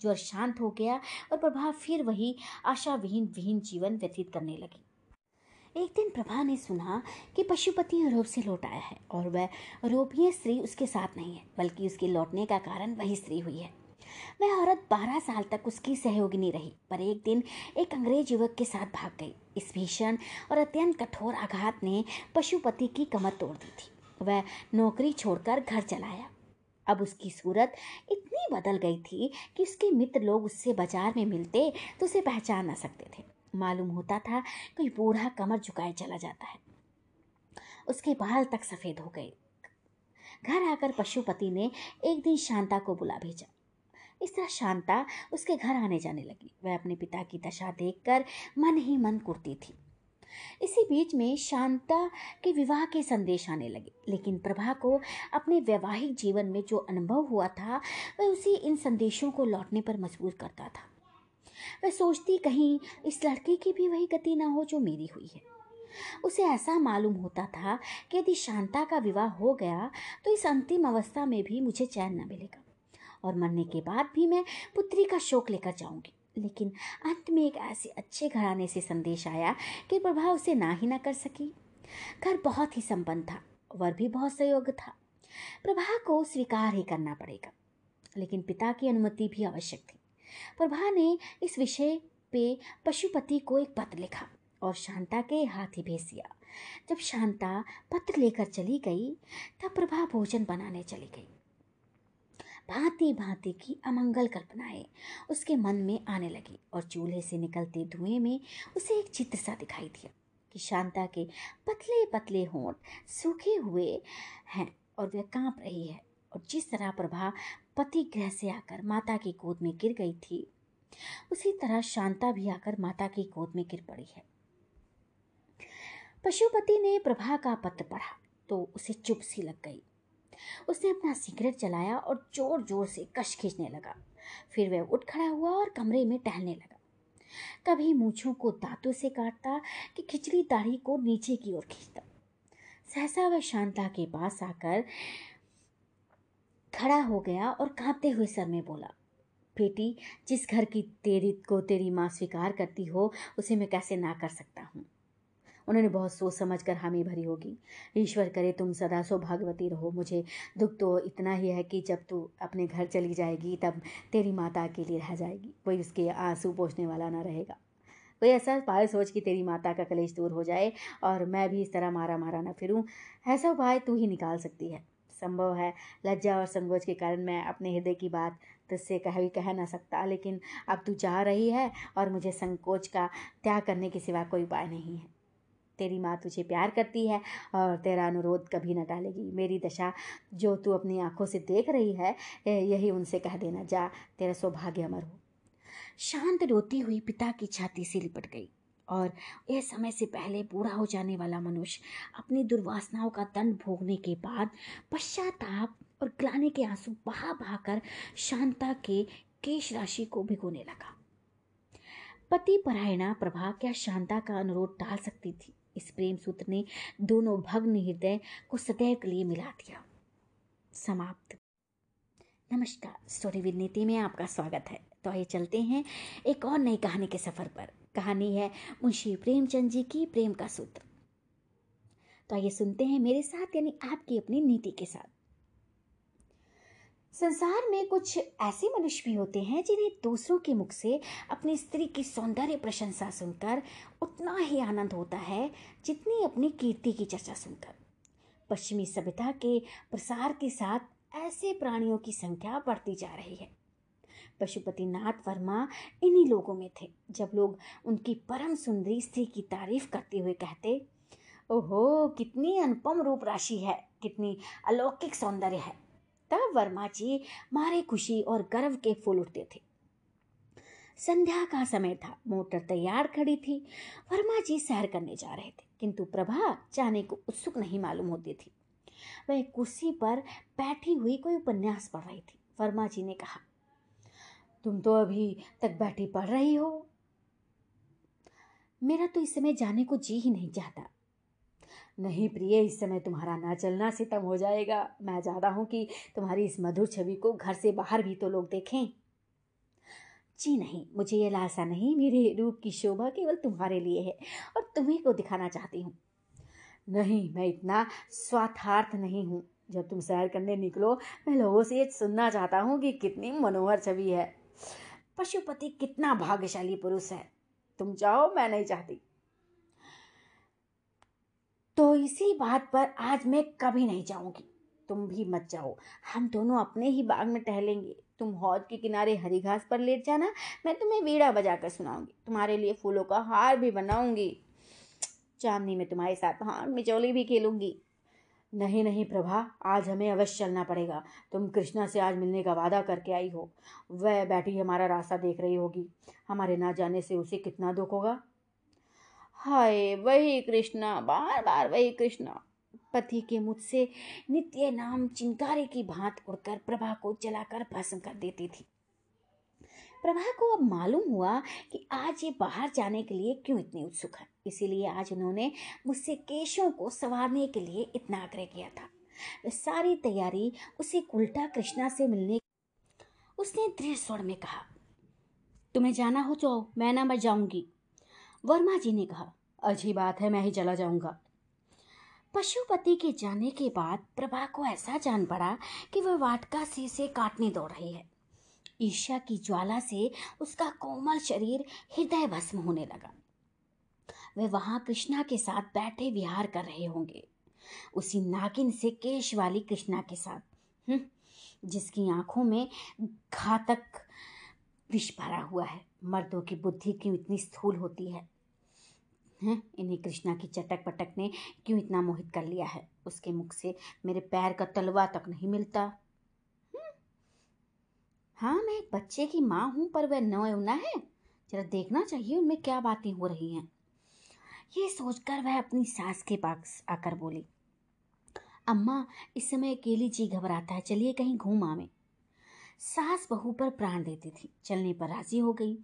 ज्वर शांत हो गया और प्रभा फिर वही आशा विहीन विहीन जीवन व्यतीत करने लगी। एक दिन प्रभा ने सुना कि पशुपति यूरोप से लौट आया है और वह यूरोपीय स्त्री उसके साथ नहीं है, बल्कि उसके लौटने का कारण वही स्त्री हुई है। वह औरत बारह साल तक उसकी सहयोगिनी रही, पर एक दिन एक अंग्रेज़ युवक के साथ भाग गई। इस भीषण और अत्यंत कठोर आघात ने पशुपति की कमर तोड़ दी थी। वह नौकरी छोड़कर घर चलाया अब उसकी सूरत इतनी बदल गई थी कि उसके मित्र लोग उससे बाज़ार में मिलते तो उसे पहचान ना सकते थे। मालूम होता था कोई बूढ़ा कमर झुकाए चला जाता है। उसके बाल तक सफ़ेद हो गए। घर आकर पशुपति ने एक दिन शांता को बुला भेजा। इस तरह शांता उसके घर आने जाने लगी। वह अपने पिता की दशा देखकर मन ही मन कुर्ती थी। इसी बीच में शांता के विवाह के संदेश आने लगे, लेकिन प्रभा को अपने वैवाहिक जीवन में जो अनुभव हुआ था, वह उसी इन संदेशों को लौटने पर मजबूर करता था। वह सोचती, कहीं इस लड़के की भी वही गति ना हो जो मेरी हुई है। उसे ऐसा मालूम होता था कि यदि शांता का विवाह हो गया तो इस अंतिम अवस्था में भी मुझे चैन न मिलेगा। और मरने के बाद भी मैं पुत्री का शोक लेकर जाऊँगी। लेकिन अंत में एक ऐसे अच्छे घराने से संदेश आया कि प्रभा उसे ना ही ना कर सकी। घर बहुत ही संपन्न था, वर भी बहुत सहयोग था। प्रभा को स्वीकार ही करना पड़ेगा, लेकिन पिता की अनुमति भी आवश्यक थी। प्रभा ने इस विषय पे पशुपति को एक पत्र लिखा और शांता के हाथ ही भेज दिया। जब शांता पत्र लेकर चली गई, तब प्रभा भोजन बनाने चली गई। भांति भांति की अमंगल कल्पनाएँ उसके मन में आने लगी और चूल्हे से निकलते धुएँ में उसे एक चित्र सा दिखाई दिया कि शांता के पतले पतले होंठ सूखे हुए हैं और वह काँप रही है और जिस तरह प्रभा पति गृह से आकर माता की गोद में गिर गई थी, उसी तरह शांता भी आकर माता की गोद में गिर पड़ी है। पशुपति ने प्रभा का पत्र पढ़ा तो उसे चुप सी लग गई। उसने अपना सिगरेट जलाया और ज़ोर ज़ोर से कश खींचने लगा। फिर वह उठ खड़ा हुआ और कमरे में टहलने लगा। कभी मूछों को दांतों से काटता कि खिचड़ी दाढ़ी को नीचे की ओर खींचता। सहसा वह शांता के पास आकर खड़ा हो गया और कांपते हुए सर में बोला, बेटी, जिस घर की तेरी को तेरी माँ स्वीकार करती हो, उसे मैं कैसे ना कर सकता हूँ? उन्होंने बहुत सोच समझ कर हामी भरी होगी। ईश्वर करे तुम सदा सौभाग्यवती रहो। मुझे दुख तो इतना ही है कि जब तू अपने घर चली जाएगी, तब तेरी माता अकेली रह जाएगी। कोई उसके आँसू पोछने वाला ना रहेगा। कोई ऐसा पाए सोच कि तेरी माता का कलेश दूर हो जाए और मैं भी इस तरह मारा मारा ना फिरूं, ऐसा उपाय तू ही निकाल सकती है। संभव है लज्जा और संकोच के कारण मैं अपने हृदय की बात तुझसे कह भी कह ना सकता, लेकिन अब तू चाह रही है और मुझे संकोच का त्याग करने के सिवा कोई उपाय नहीं है। तेरी माँ तुझे प्यार करती है और तेरा अनुरोध कभी न टालेगी। मेरी दशा, जो तू अपनी आँखों से देख रही है यही उनसे कह देना। जा, तेरा सौभाग्य अमर हो। शांत रोती हुई पिता की छाती से लिपट गई और यह समय से पहले बूढ़ा हो जाने वाला मनुष्य अपनी दुर्वासनाओं का दंड भोगने के बाद पश्चाताप और ग्लाने के आँसू बहा बहा कर शांता के केश राशि को भिगोने लगा। पति परायणा प्रभा क्या शांता का अनुरोध टाल सकती थी? इस प्रेम सूत्र ने दोनों भग्न हृदय को सदैव के लिए मिला दिया। समाप्त। नमस्कार। स्टोरी विद नीति में आपका स्वागत है। तो आइए चलते हैं एक और नई कहानी के सफ़र पर। कहानी है मुंशी प्रेमचंद जी की प्रेम का सूत्र। तो आइए सुनते हैं मेरे साथ यानी आपकी अपनी नीति के साथ। संसार में कुछ ऐसे मनुष्य भी होते हैं जिन्हें दूसरों के मुख से अपनी स्त्री की सौंदर्य प्रशंसा सुनकर उतना ही आनंद होता है जितनी अपनी कीर्ति की चर्चा सुनकर। पश्चिमी सभ्यता के प्रसार के साथ ऐसे प्राणियों की संख्या बढ़ती जा रही है। पशुपतिनाथ वर्मा इन्हीं लोगों में थे, जब लोग उनकी परम सुंदरी स्त्री की तारीफ़ करते हुए कहते, ओहो, कितनी अनुपम रूप राशि है, कितनी अलौकिक सौंदर्य है। तब वर्मा जी मारे खुशी और गर्व के फूल उठते थे। संध्या का समय था, मोटर तैयार खड़ी थी। वर्मा जी सैर करने जा रहे थे, किंतु प्रभा जाने को उत्सुक नहीं मालूम होती थी। वह कुर्सी पर बैठी हुई कोई उपन्यास पढ़ रही थी। वर्मा जी ने कहा, तुम तो अभी तक बैठी पढ़ रही हो। मेरा तो इस समय जाने को जी ही नहीं चाहता। नहीं प्रिय, इस समय तुम्हारा ना चलना सितम हो जाएगा। मैं चाहता हूँ कि तुम्हारी इस मधुर छवि को घर से बाहर भी तो लोग देखें। जी नहीं, मुझे ये लालसा नहीं, मेरे रूप की शोभा केवल तुम्हारे लिए है और तुम्हें को दिखाना चाहती हूँ। नहीं, मैं इतना स्वार्थार्थ नहीं हूँ। जब तुम सैर करने निकलो, मैं लोगों से ये सुनना चाहता हूँ कि कितनी मनोहर छवि है। पशुपति कितना भाग्यशाली पुरुष है। तुम चाहो मैं नहीं चाहती। तो इसी बात पर आज मैं कभी नहीं जाऊँगी। तुम भी मत जाओ। हम दोनों अपने ही बाग में टहलेंगे। तुम हौद के किनारे हरी घास पर लेट जाना, मैं तुम्हें वीड़ा बजा कर सुनाऊँगी। तुम्हारे लिए फूलों का हार भी बनाऊँगी। चांदनी में तुम्हारे साथ हाँ मिचौली भी खेलूँगी। नहीं नहीं प्रभा, आज हमें अवश्य चलना पड़ेगा। तुम कृष्णा से आज मिलने का वादा करके आई हो। वह बैठी हमारा रास्ता देख रही होगी। हमारे ना जाने से उसे कितना दुख होगा? हाय, वही कृष्णा बार बार वही कृष्णा। पति के मुझसे नित्य नाम चिंगारे की भांत उड़कर प्रभा को जलाकर भस्म कर देती थी। प्रभा को अब मालूम हुआ कि आज ये बाहर जाने के लिए क्यों इतनी उत्सुक है। इसीलिए आज उन्होंने मुझसे केशों को संवारने के लिए इतना आग्रह किया था। सारी तैयारी उसे उल्टा कृष्णा से मिलने उसने दृढ़ स्वर में कहा, तुम्हें जाना हो तो मैं ना मैं जाऊँगी। वर्मा जी ने कहा अच्छी बात है मैं ही चला जाऊँगा. पशुपति के जाने के बाद प्रभा को ऐसा जान पड़ा कि वह वाटका से से काटने दौड़ रही है। ईर्ष्या की ज्वाला से उसका कोमल शरीर हृदय भस्म होने लगा। वे वहाँ कृष्णा के साथ बैठे विहार कर रहे होंगे। उसी नागिन से केश वाली कृष्णा के साथ हम्म, जिसकी आँखों में घातक विष भरा हुआ है। मर्दों की बुद्धि क्यों इतनी स्थूल होती है? हैं इन्हें कृष्णा की चटक पटक ने क्यों इतना मोहित कर लिया है? उसके मुख से मेरे पैर का तलवा तक नहीं मिलता। हम्म। हाँ मैं एक बच्चे की माँ हूँ, पर वह नौना है। जरा देखना चाहिए उनमें क्या बातें हो रही हैं। ये सोचकर वह अपनी सास के पास आकर बोली, अम्मा, इस समय अकेली जी घबराता है। चलिए कहीं घूम आवे। सास बहू पर प्राण देती थी। चलने पर राज़ी हो गई।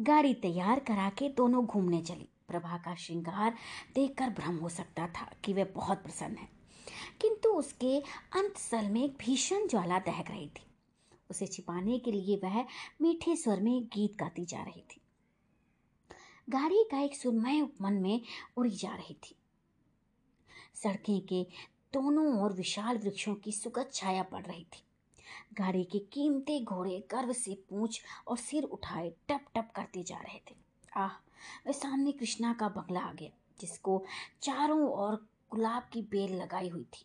गाड़ी तैयार करा के दोनों घूमने चली। प्रभा का श्रृंगार देखकर भ्रम हो सकता था कि वह बहुत प्रसन्न है। किंतु उसके अंत सल में एक भीषण ज्वाला दहक रही थी। उसे छिपाने के लिए वह मीठे स्वर में गीत गाती जा रही थी। गाड़ी का एक सुरमय उपमन में उड़ी जा रही थी। सड़कें के दोनों ओर विशाल वृक्षों की सुगत छाया पड़ रही थी। गाड़ी के कीमती घोड़े, गर्व से पूछ और सिर उठाए, टप टप करते जा रहे थे। आह, वे सामने कृष्णा का बंगला आ गया, जिसको चारों ओर गुलाब की बेल लगाई हुई थी।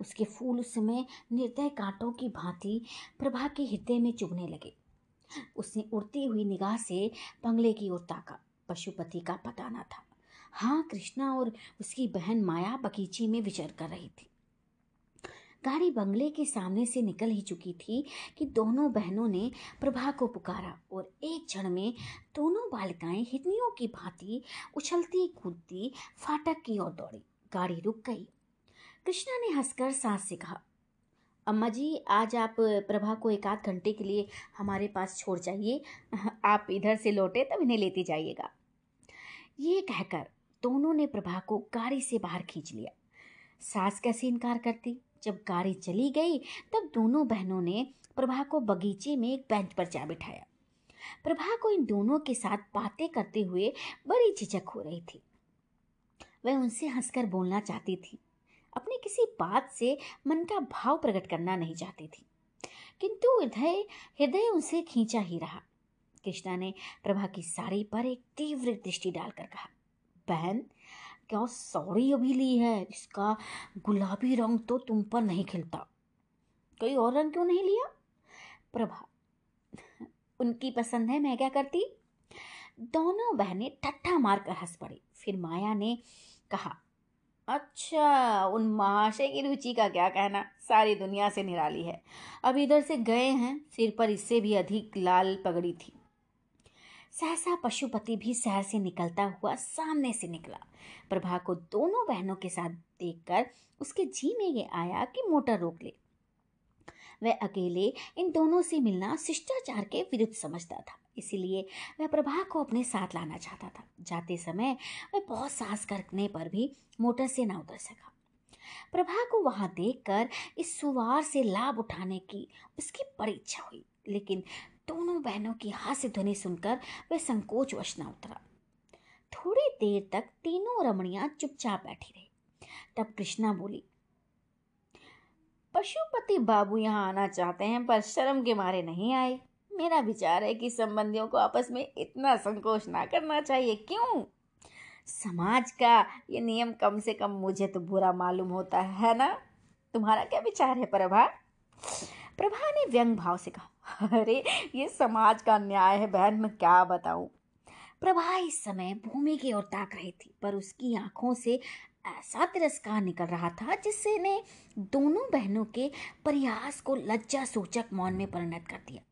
उसके फूल उस समय निर्दय कांटों की भांति प्रभा के हृदय में चुभने लगे। उसने उड़ती हुई निगाह से बंगले की ओर ताका, पशुपति का पता न था। हाँ कृष्णा और उसकी बहन माया बगीचे में विचर कर रही थी। गाड़ी बंगले के सामने से निकल ही चुकी थी कि दोनों बहनों ने प्रभा को पुकारा और एक क्षण में दोनों बालिकाएँ हितनियों की भांति उछलती कूदती फाटक की ओर दौड़ी। गाड़ी रुक गई। कृष्णा ने हंसकर सास से कहा, अम्मा जी, आज आप प्रभा को एक आध घंटे के लिए हमारे पास छोड़ जाइए। आप इधर से लौटे तब इन्हें लेते जाइएगा। ये कहकर दोनों ने प्रभा को गाड़ी से बाहर खींच लिया। सास कैसे इनकार करती? जब गाड़ी चली गई, तब दोनों बहनों ने प्रभा को बगीचे में एक बेंच पर जा बिठाया। प्रभा को इन दोनों के साथ बातें करते हुए बड़ी झिझक हो रही थी। वह उनसे हंसकर बोलना चाहती थी। अपनी किसी बात से मन का भाव प्रकट करना नहीं चाहती थी। किंतु हृदय हृदय उनसे खींचा ही रहा। कृष्णा ने प्रभा की साड़ी पर एक तीव्र दृष्टि डालकर कहा, बहन क्या सॉरी अभी ली है? इसका गुलाबी रंग तो तुम पर नहीं खिलता। कोई और रंग क्यों नहीं लिया? प्रभा, उनकी पसंद है, मैं क्या करती? दोनों बहनें ठट्ठा मारकर हंस पड़ी। फिर माया ने कहा अच्छा उन महाशय की रुचि का क्या कहना? सारी दुनिया से निराली है। अब इधर से गए हैं, सिर पर इससे भी अधिक लाल पगड़ी थी। सहसा पशुपति भी शहर से निकलता हुआ सामने से निकला। प्रभा को दोनों बहनों के साथ देखकर उसके जी में ये आया कि मोटर रोक ले। वह अकेले इन दोनों से मिलना शिष्टाचार के विरुद्ध समझता था, इसीलिए वह प्रभा को अपने साथ लाना चाहता था। जाते समय वह बहुत साहस करने पर भी मोटर से ना उतर सका। प्रभा को वहाँ देखकर इस सुवार से लाभ उठाने की उसकी बड़ी इच्छा हुई, लेकिन दोनों बहनों की हास्य ध्वनि सुनकर वह संकोच वश न उतरा। थोड़ी देर तक तीनों रमणियाँ चुपचाप बैठी रही। तब कृष्णा बोली, पशुपति बाबू यहाँ आना चाहते हैं, पर शर्म के मारे नहीं आए। मेरा विचार है कि संबंधियों को आपस में इतना संकोच ना करना चाहिए। क्यों? समाज का ये नियम कम से कम मुझे तो बुरा मालूम होता है ना? तुम्हारा क्या विचार है, प्रभा? प्रभा ने व्यंग भाव से कहा, अरे, ये समाज का न्याय है, बहन, मैं क्या बताऊँ? प्रभा इस समय भूमि की ओर ताक रही थी, पर उसकी आँखों से ऐसा तिरस्कार निकल रहा था जिससे ने दोनों बहनों के प्रयास को लज्जा सूचक मौन में परिणत कर दिया।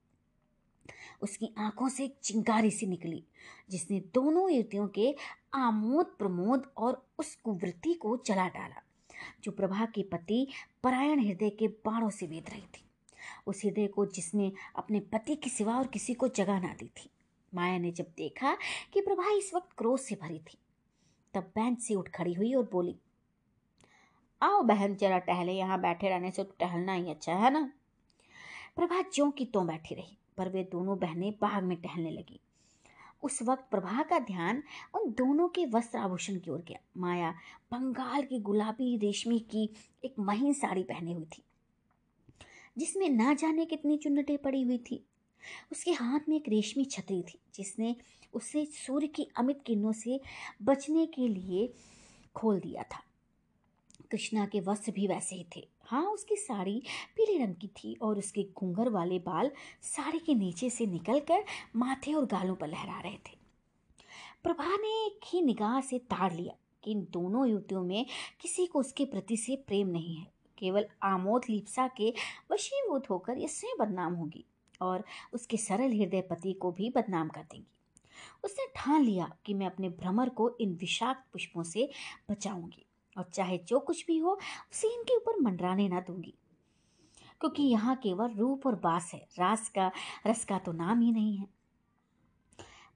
उसकी आँखों से एक चिंगारी सी निकली, जिसने दोनों युवतियों के आमोद प्रमोद और उस कुवृत्ति को जला डाला, जो प्रभा के पति परायण हृदय के बाणों से वेद रही थी। उस हृदय को जिसने अपने पति के सिवा और किसी को जगह ना दी थी। माया ने जब देखा कि प्रभा इस वक्त क्रोध से भरी थी, तब बहन से उठ खड़ी हुई और बोली, आओ बहन, जरा टहले, यहाँ बैठे रहने से तो टहलना ही अच्छा है ना? प्रभा ज्यों की तो बैठी रही, पर वे दोनों बहनें बाग में टहलने लगी। उस वक्त प्रभा का ध्यान उन दोनों के वस्त्र आभूषण की ओर गया। माया बंगाल की गुलाबी रेशमी की एक महीन साड़ी पहने हुई थी। जिसमें ना जाने कितनी चुन्नटें पड़ी हुई थी। उसके हाथ में एक रेशमी छतरी थी, जिसने उसे सूर्य की अमित किरणों से बचने के लिए खोल दिया था। कृष्णा के वस्त्र भी वैसे ही थे। हाँ उसकी साड़ी पीले रंग की थी और उसके घूंघर वाले बाल साड़ी के नीचे से निकलकर माथे और गालों पर लहरा रहे थे। प्रभा ने एक ही निगाह से ताड़ लिया कि इन दोनों युवतियों में किसी को उसके प्रति से प्रेम नहीं है। केवल आमोद लिप्सा के वशीभूत होकर ये स्वयं बदनाम होगी और उसके सरल हृदय पति को भी बदनाम कर देंगी। उसने ठान लिया कि मैं अपने भ्रमर को इन विषाक्त पुष्पों से बचाऊँगी और चाहे जो कुछ भी हो, उसे इनके ऊपर मंडराने ना दूँगी। क्योंकि यहाँ केवल रूप और बास है, रास का, रस का तो नाम ही नहीं है।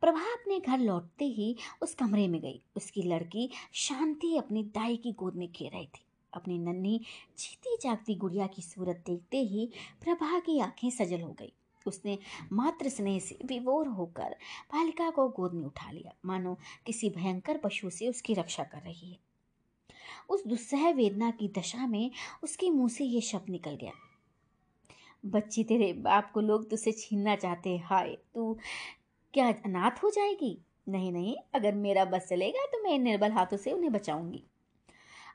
प्रभा अपने घर लौटते ही उस कमरे में गई। उसकी लड़की शांति अपनी दाई की गोद में खे रही थी। अपनी नन्ही जीती जागती गुड़िया की सूरत देखते ही प्रभा की आँखें सजल हो गई। उसने मात्र स्नेह से विवोर होकर बालिका को गोद में उठा लिया। मानो किसी भयंकर पशु से उसकी रक्षा कर रही है। उस दुस्सह वेदना की दशा में उसके मुँह से ये शब्द निकल गया। बच्ची, तेरे बाप को लोग तुझसे छीनना चाहते हाय, तू क्या अनाथ हो जाएगी? नहीं नहीं, अगर मेरा बस चलेगा तो मैं निर्बल हाथों से उन्हें बचाऊँगी।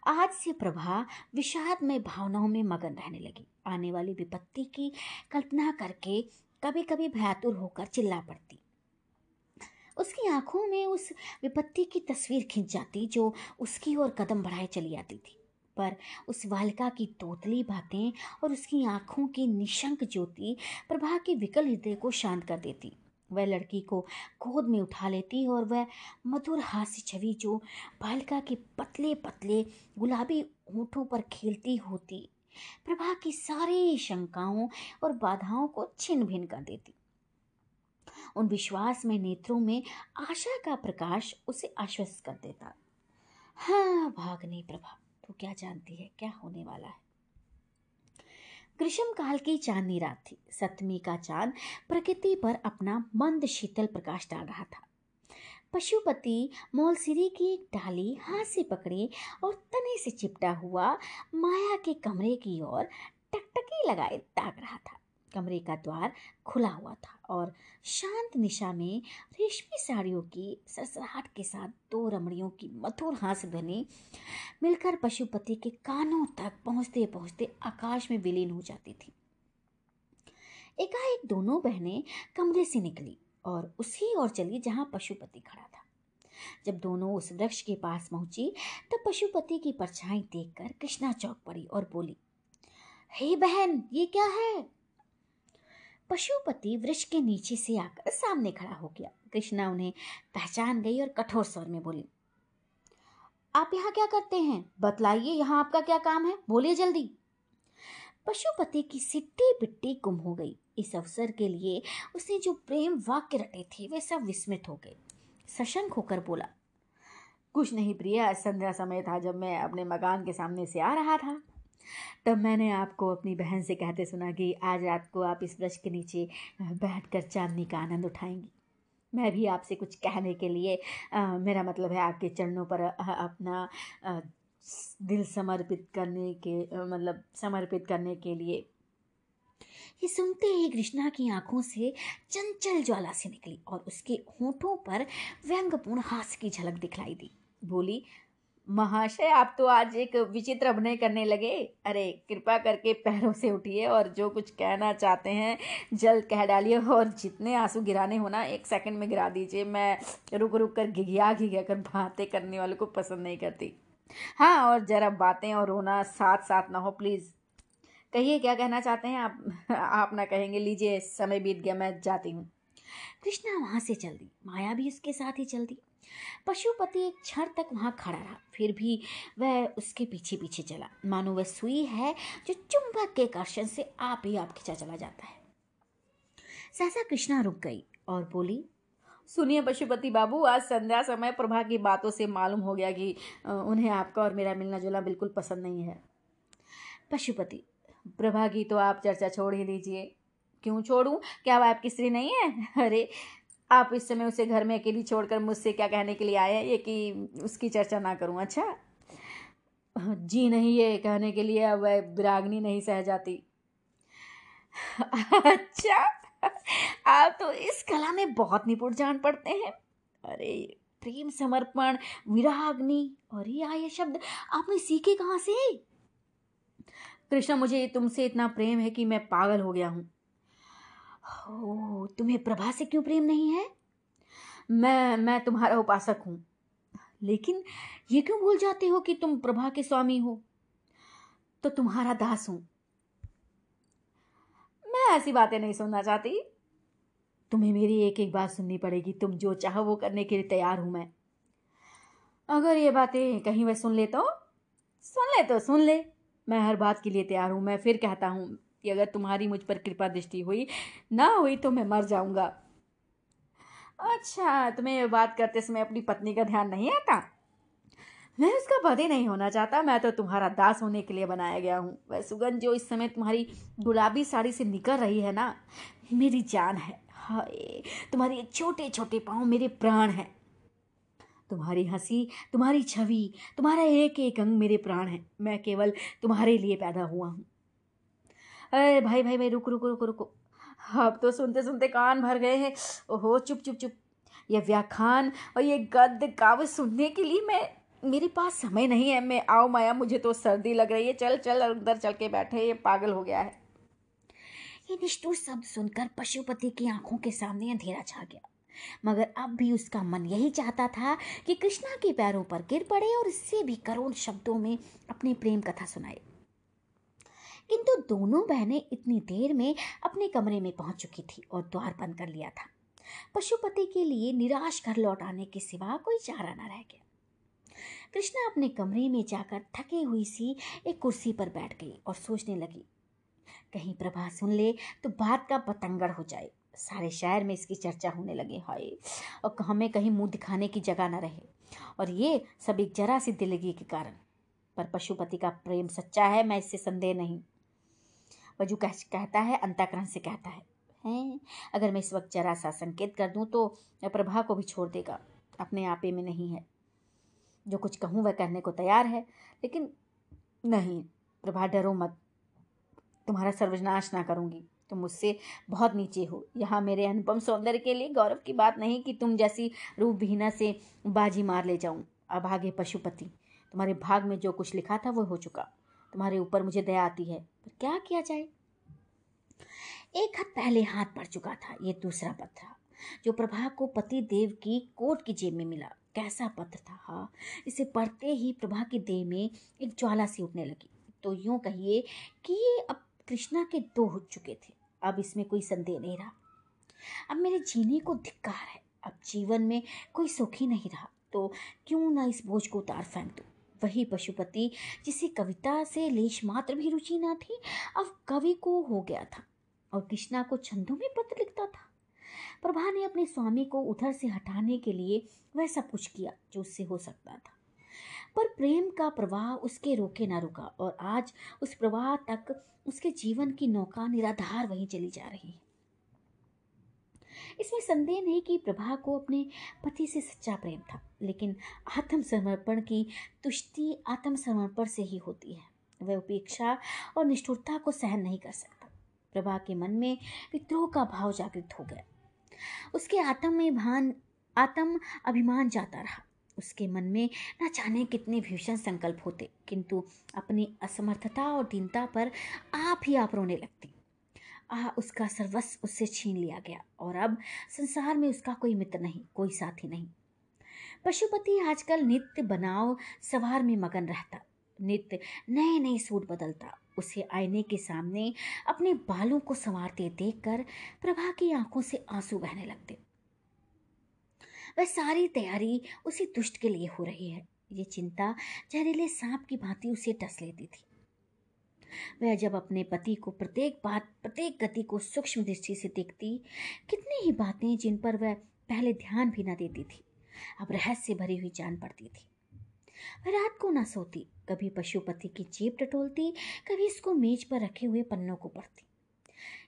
आज से प्रभा विषाद में भावनाओं में मगन रहने लगी। आने वाली विपत्ति की कल्पना करके कभी कभी भयातुर होकर चिल्ला पड़ती। उसकी आँखों में उस विपत्ति की तस्वीर खिंच जाती जो उसकी ओर कदम बढ़ाए चली आती थी। पर उस बालिका की तोतली बातें और उसकी आँखों की निशंक ज्योति प्रभा के विकल हृदय को शांत कर देती। वह लड़की को गोद में उठा लेती है और वह मधुर हास्य छवि जो बालिका के पतले पतले गुलाबी होठों पर खेलती होती, प्रभा की सारी शंकाओं और बाधाओं को छिन भिन कर देती। उन विश्वास में नेत्रों में आशा का प्रकाश उसे आश्वस्त कर देता। हाँ भागनी प्रभा, तू क्या जानती है, क्या होने वाला है? ग्रीष्म काल की चांदनी रात थी। सप्तमी का चाँद प्रकृति पर अपना मंद शीतल प्रकाश डाल रहा था। पशुपति मोलसिरी की एक डाली हाथ से पकड़े और तने से चिपटा हुआ माया के कमरे की ओर टकटकी लगाए ताक रहा था। कमरे का द्वार खुला हुआ था और शांत निशा में रेशमी साड़ियों की सरसराहट के साथ दो रमणियों की मधुर हास ध्वनि मिलकर पशुपति के कानों तक पहुँचते पहुँचते आकाश में विलीन हो जाती थी। एकाएक दोनों बहनें कमरे से निकली और उसी ओर चली जहाँ पशुपति खड़ा था। जब दोनों उस वृक्ष के पास पहुँची, तब पशुपति की परछाई देखकर कृष्णा चौक पड़ी और बोली, हे hey बहन, ये क्या है? पशुपति वृक्ष के नीचे से आकर सामने खड़ा हो गया। कृष्णा उन्हें पहचान गई और कठोर स्वर में बोली, आप यहाँ क्या करते हैं? बतलाइए, यहाँ आपका क्या काम है? बोलिए जल्दी। पशुपति की सिट्टी बिट्टी गुम हो गई। इस अवसर के लिए उसने जो प्रेम वाक्य रटे थे, वे सब विस्मित हो गए। सशंक होकर बोला, कुछ नहीं प्रिया, संध्या समय था जब मैं अपने मकान के सामने से आ रहा था। तब मैंने आपको अपनी बहन से कहते सुना कि आज रात को आप इस वृक्ष के नीचे बैठकर चांदनी का आनंद उठाएँगी। मैं भी आपसे कुछ कहने के लिए आ, मेरा मतलब है आपके चरणों पर अपना आ, दिल समर्पित करने के मतलब समर्पित करने के लिए। ये सुनते ही कृष्णा की आँखों से चंचल ज्वाला से निकली और उसके होठों पर व्यंगपूर्ण हास्य की झलक दिखलाई दी। बोली महाशय, आप तो आज एक विचित्र अभिनय करने लगे। अरे, कृपा करके पैरों से उठिए और जो कुछ कहना चाहते हैं, जल्द कह डालिए और जितने आँसू गिराने हो ना, एक सेकंड में गिरा दीजिए। मैं रुक रुक कर घिघिया घिघिया कर बातें करने वालों को पसंद नहीं करती। हाँ और ज़रा बातें और रोना साथ साथ ना हो प्लीज़ कहिए, क्या कहना चाहते हैं? आप आप ना कहेंगे, लीजिए, समय बीत गया, मैं जाती हूँ। कृष्णा वहाँ से चल दी। माया भी उसके साथ ही चल दी। पशुपति एक क्षण तक वहाँ खड़ा रहा फिर भी वह उसके पीछे पीछे चला। मानो वह सुई है जो चुंबक के आकर्षण से आप ही आप खिंचा चला जाता है। सहसा कृष्णा रुक गई और बोली सुनिए पशुपति बाबू आज संध्या समय प्रभा की बातों से मालूम हो गया कि उन्हें आपका और मेरा मिलना जुलना बिल्कुल पसंद नहीं है। पशुपति प्रभा की तो आप चर्चा छोड़ ही दीजिए। क्यों छोड़ूं? क्या वह आपकी स्त्री नहीं है? अरे आप इस समय उसे घर में अकेली छोड़कर मुझसे क्या कहने के लिए आए हैं? ये कि उसकी चर्चा ना करूँ अच्छा? जी नहीं, ये कहने के लिए अब वह विरागनी नहीं सह जाती। अच्छा आप तो इस कला में बहुत निपुण जान पड़ते हैं। अरे, प्रेम, समर्पण, विराग्नि और ये आए शब्द, आपने सीखे कहाँ से? कृष्णा, मुझे तुमसे इतना प्रेम है कि मैं पागल हो गया हूँ। ओ, तुम्हें प्रभा से क्यों प्रेम नहीं है? मैं मैं तुम्हारा उपासक हूँ। लेकिन ये क्यों भूल जाते हो कि तुम प्रभा के स्वामी हो? तो तुम्हारा दास हूँ। मैं ऐसी बातें नहीं सुनना चाहती। तुम्हें मेरी एक एक बात सुननी पड़ेगी। तुम जो चाहो वो करने के लिए तैयार हूँ मैं। अगर ये बातें कहीं वह सुन ले तो सुन ले तो सुन ले। मैं हर बात के लिए तैयार हूँ। मैं फिर कहता हूँ कि अगर तुम्हारी मुझ पर कृपा दृष्टि हुई, ना हुई तो मैं मर जाऊँगा। अच्छा तुम्हें बात करते समय अपनी पत्नी का ध्यान नहीं आता? मैं उसका पति नहीं होना चाहता, मैं तो तुम्हारा दास होने के लिए बनाया गया हूँ। वह सुगंध जो इस समय तुम्हारी गुलाबी साड़ी से निकल रही है ना, मेरी जान है। हाय, तुम्हारे छोटे छोटे पाँव मेरे प्राण हैं। तुम्हारी हँसी, तुम्हारी छवि, तुम्हारा एक एक अंग मेरे प्राण है। मैं केवल तुम्हारे लिए पैदा हुआ हूँ। अरे भाई भाई भाई, रुक रुक रुक, रुको। अब तो सुनते सुनते कान भर गए हैं। ओहो, चुप चुप चुप। ये व्याख्यान और ये गद्य काव्य सुनने के लिए मैं, मेरे पास समय नहीं है। मैं, आओ माया, मुझे तो सर्दी लग रही है। चल चल, अंदर चल के बैठे ये पागल हो गया है। ये निष्ठुर शब्द सुनकर पशुपति की आँखों के सामने अंधेरा छा गया। मगर अब भी उसका मन यही चाहता था कि कृष्णा के पैरों पर गिर पड़े और इससे भी करोड़ शब्दों में अपनी प्रेम कथा सुनाए। किंतु दोनों बहनें इतनी देर में अपने कमरे में पहुँच चुकी थी और द्वार बंद कर लिया था। पशुपति के लिए निराश घर लौट आने के सिवा कोई चारा न रह गया। कृष्णा अपने कमरे में जाकर थकी हुई सी एक कुर्सी पर बैठ गई और सोचने लगी, कहीं प्रभा सुन ले तो बात का पतंगड़ हो जाए। सारे शहर में इसकी चर्चा होने लगे, हाय, और हमें कहीं मुँह दिखाने की जगह न रहे। और ये सब एक जरा सी दिलगी के कारण। पर पशुपति का प्रेम सच्चा है, मैं इससे संदेह नहीं। वज़ू कह, कहता है अंताकरण से कहता है। हैं? अगर मैं इस वक्त जरा सा संकेत कर दूँ तो प्रभा को भी छोड़ देगा। अपने आपे में नहीं है। जो कुछ कहूँ वह करने को तैयार है लेकिन नहीं प्रभा डरो मत। तुम्हारा सर्वनाश ना करूँगी। तुम मुझसे बहुत नीचे हो। यहाँ मेरे अनुपम सौंदर्य के लिए गौरव की बात नहीं कि तुम जैसी रूप विहीना से बाजी मार ले जाऊँ। अभागे पशुपति तुम्हारे भाग में जो कुछ लिखा था वो हो चुका। तुम्हारे ऊपर मुझे दया आती है, पर क्या किया जाए? एक हाथ पहले हाथ पड़ चुका था, ये दूसरा पत्र जो प्रभा को पति देव की कोट की जेब में मिला। कैसा पत्र था? हाँ इसे पढ़ते ही प्रभा की देह में एक ज्वाला सी उठने लगी। तो यूँ कहिए कि ये अब कृष्णा के दो हो चुके थे। अब इसमें कोई संदेह नहीं रहा। अब मेरे जीने को धिक्कार है। अब जीवन में कोई सुख नहीं रहा। तो क्यों ना इस बोझ को उतार फेंक दूँ? वही पशुपति, जिसे कविता से लेश मात्र भी रुचि ना थी, अब कवि को हो गया था और कृष्णा को छंदों में पत्र लिखता था। प्रभा ने अपने स्वामी को उधर से हटाने के लिए वह सब कुछ किया जो उससे हो सकता था। पर प्रेम का प्रवाह उसके रोके ना रुका और आज उस प्रवाह तक उसके जीवन की नौका निराधार वहीं चली जा रही है। इसमें संदेह नहीं कि प्रभा को अपने पति से सच्चा प्रेम था, लेकिन आत्मसमर्पण की तुष्टि आत्मसमर्पण से ही होती है। वह उपेक्षा और निष्ठुरता को सहन नहीं कर सकता। प्रभा के मन में विद्रोह का भाव जागृत हो गया। उसके आत्म में भान आत्म अभिमान जाता रहा। उसके मन में न जाने कितने भीषण संकल्प होते, किंतु अपनी असमर्थता और दीनता पर आप ही आप रोने लगती। उसका सर्वस्व उससे छीन लिया गया और अब संसार में उसका कोई मित्र नहीं, कोई साथी नहीं। पशुपति आजकल नित्य बनाव सवार में मगन रहता। नित्य नए नए सूट बदलता। उसे आईने के सामने अपने बालों को संवारते देखकर प्रभा की आँखों से आँसू बहने लगते। वह सारी तैयारी उसी दुष्ट के लिए हो रही है। ये चिंता जहरीले सांप की भांति उसे टस लेती थी। वह जब अपने पति को प्रत्येक बात, प्रत्येक गति को सूक्ष्म दृष्टि से देखती, कितनी ही बातें जिन पर वह पहले ध्यान भी न देती थी, अब रहस्य भरी हुई जान पड़ती थी। वह रात को न सोती, कभी पशुपति की जेब टटोलती, कभी इसको मेज पर रखे हुए पन्नों को पढ़ती।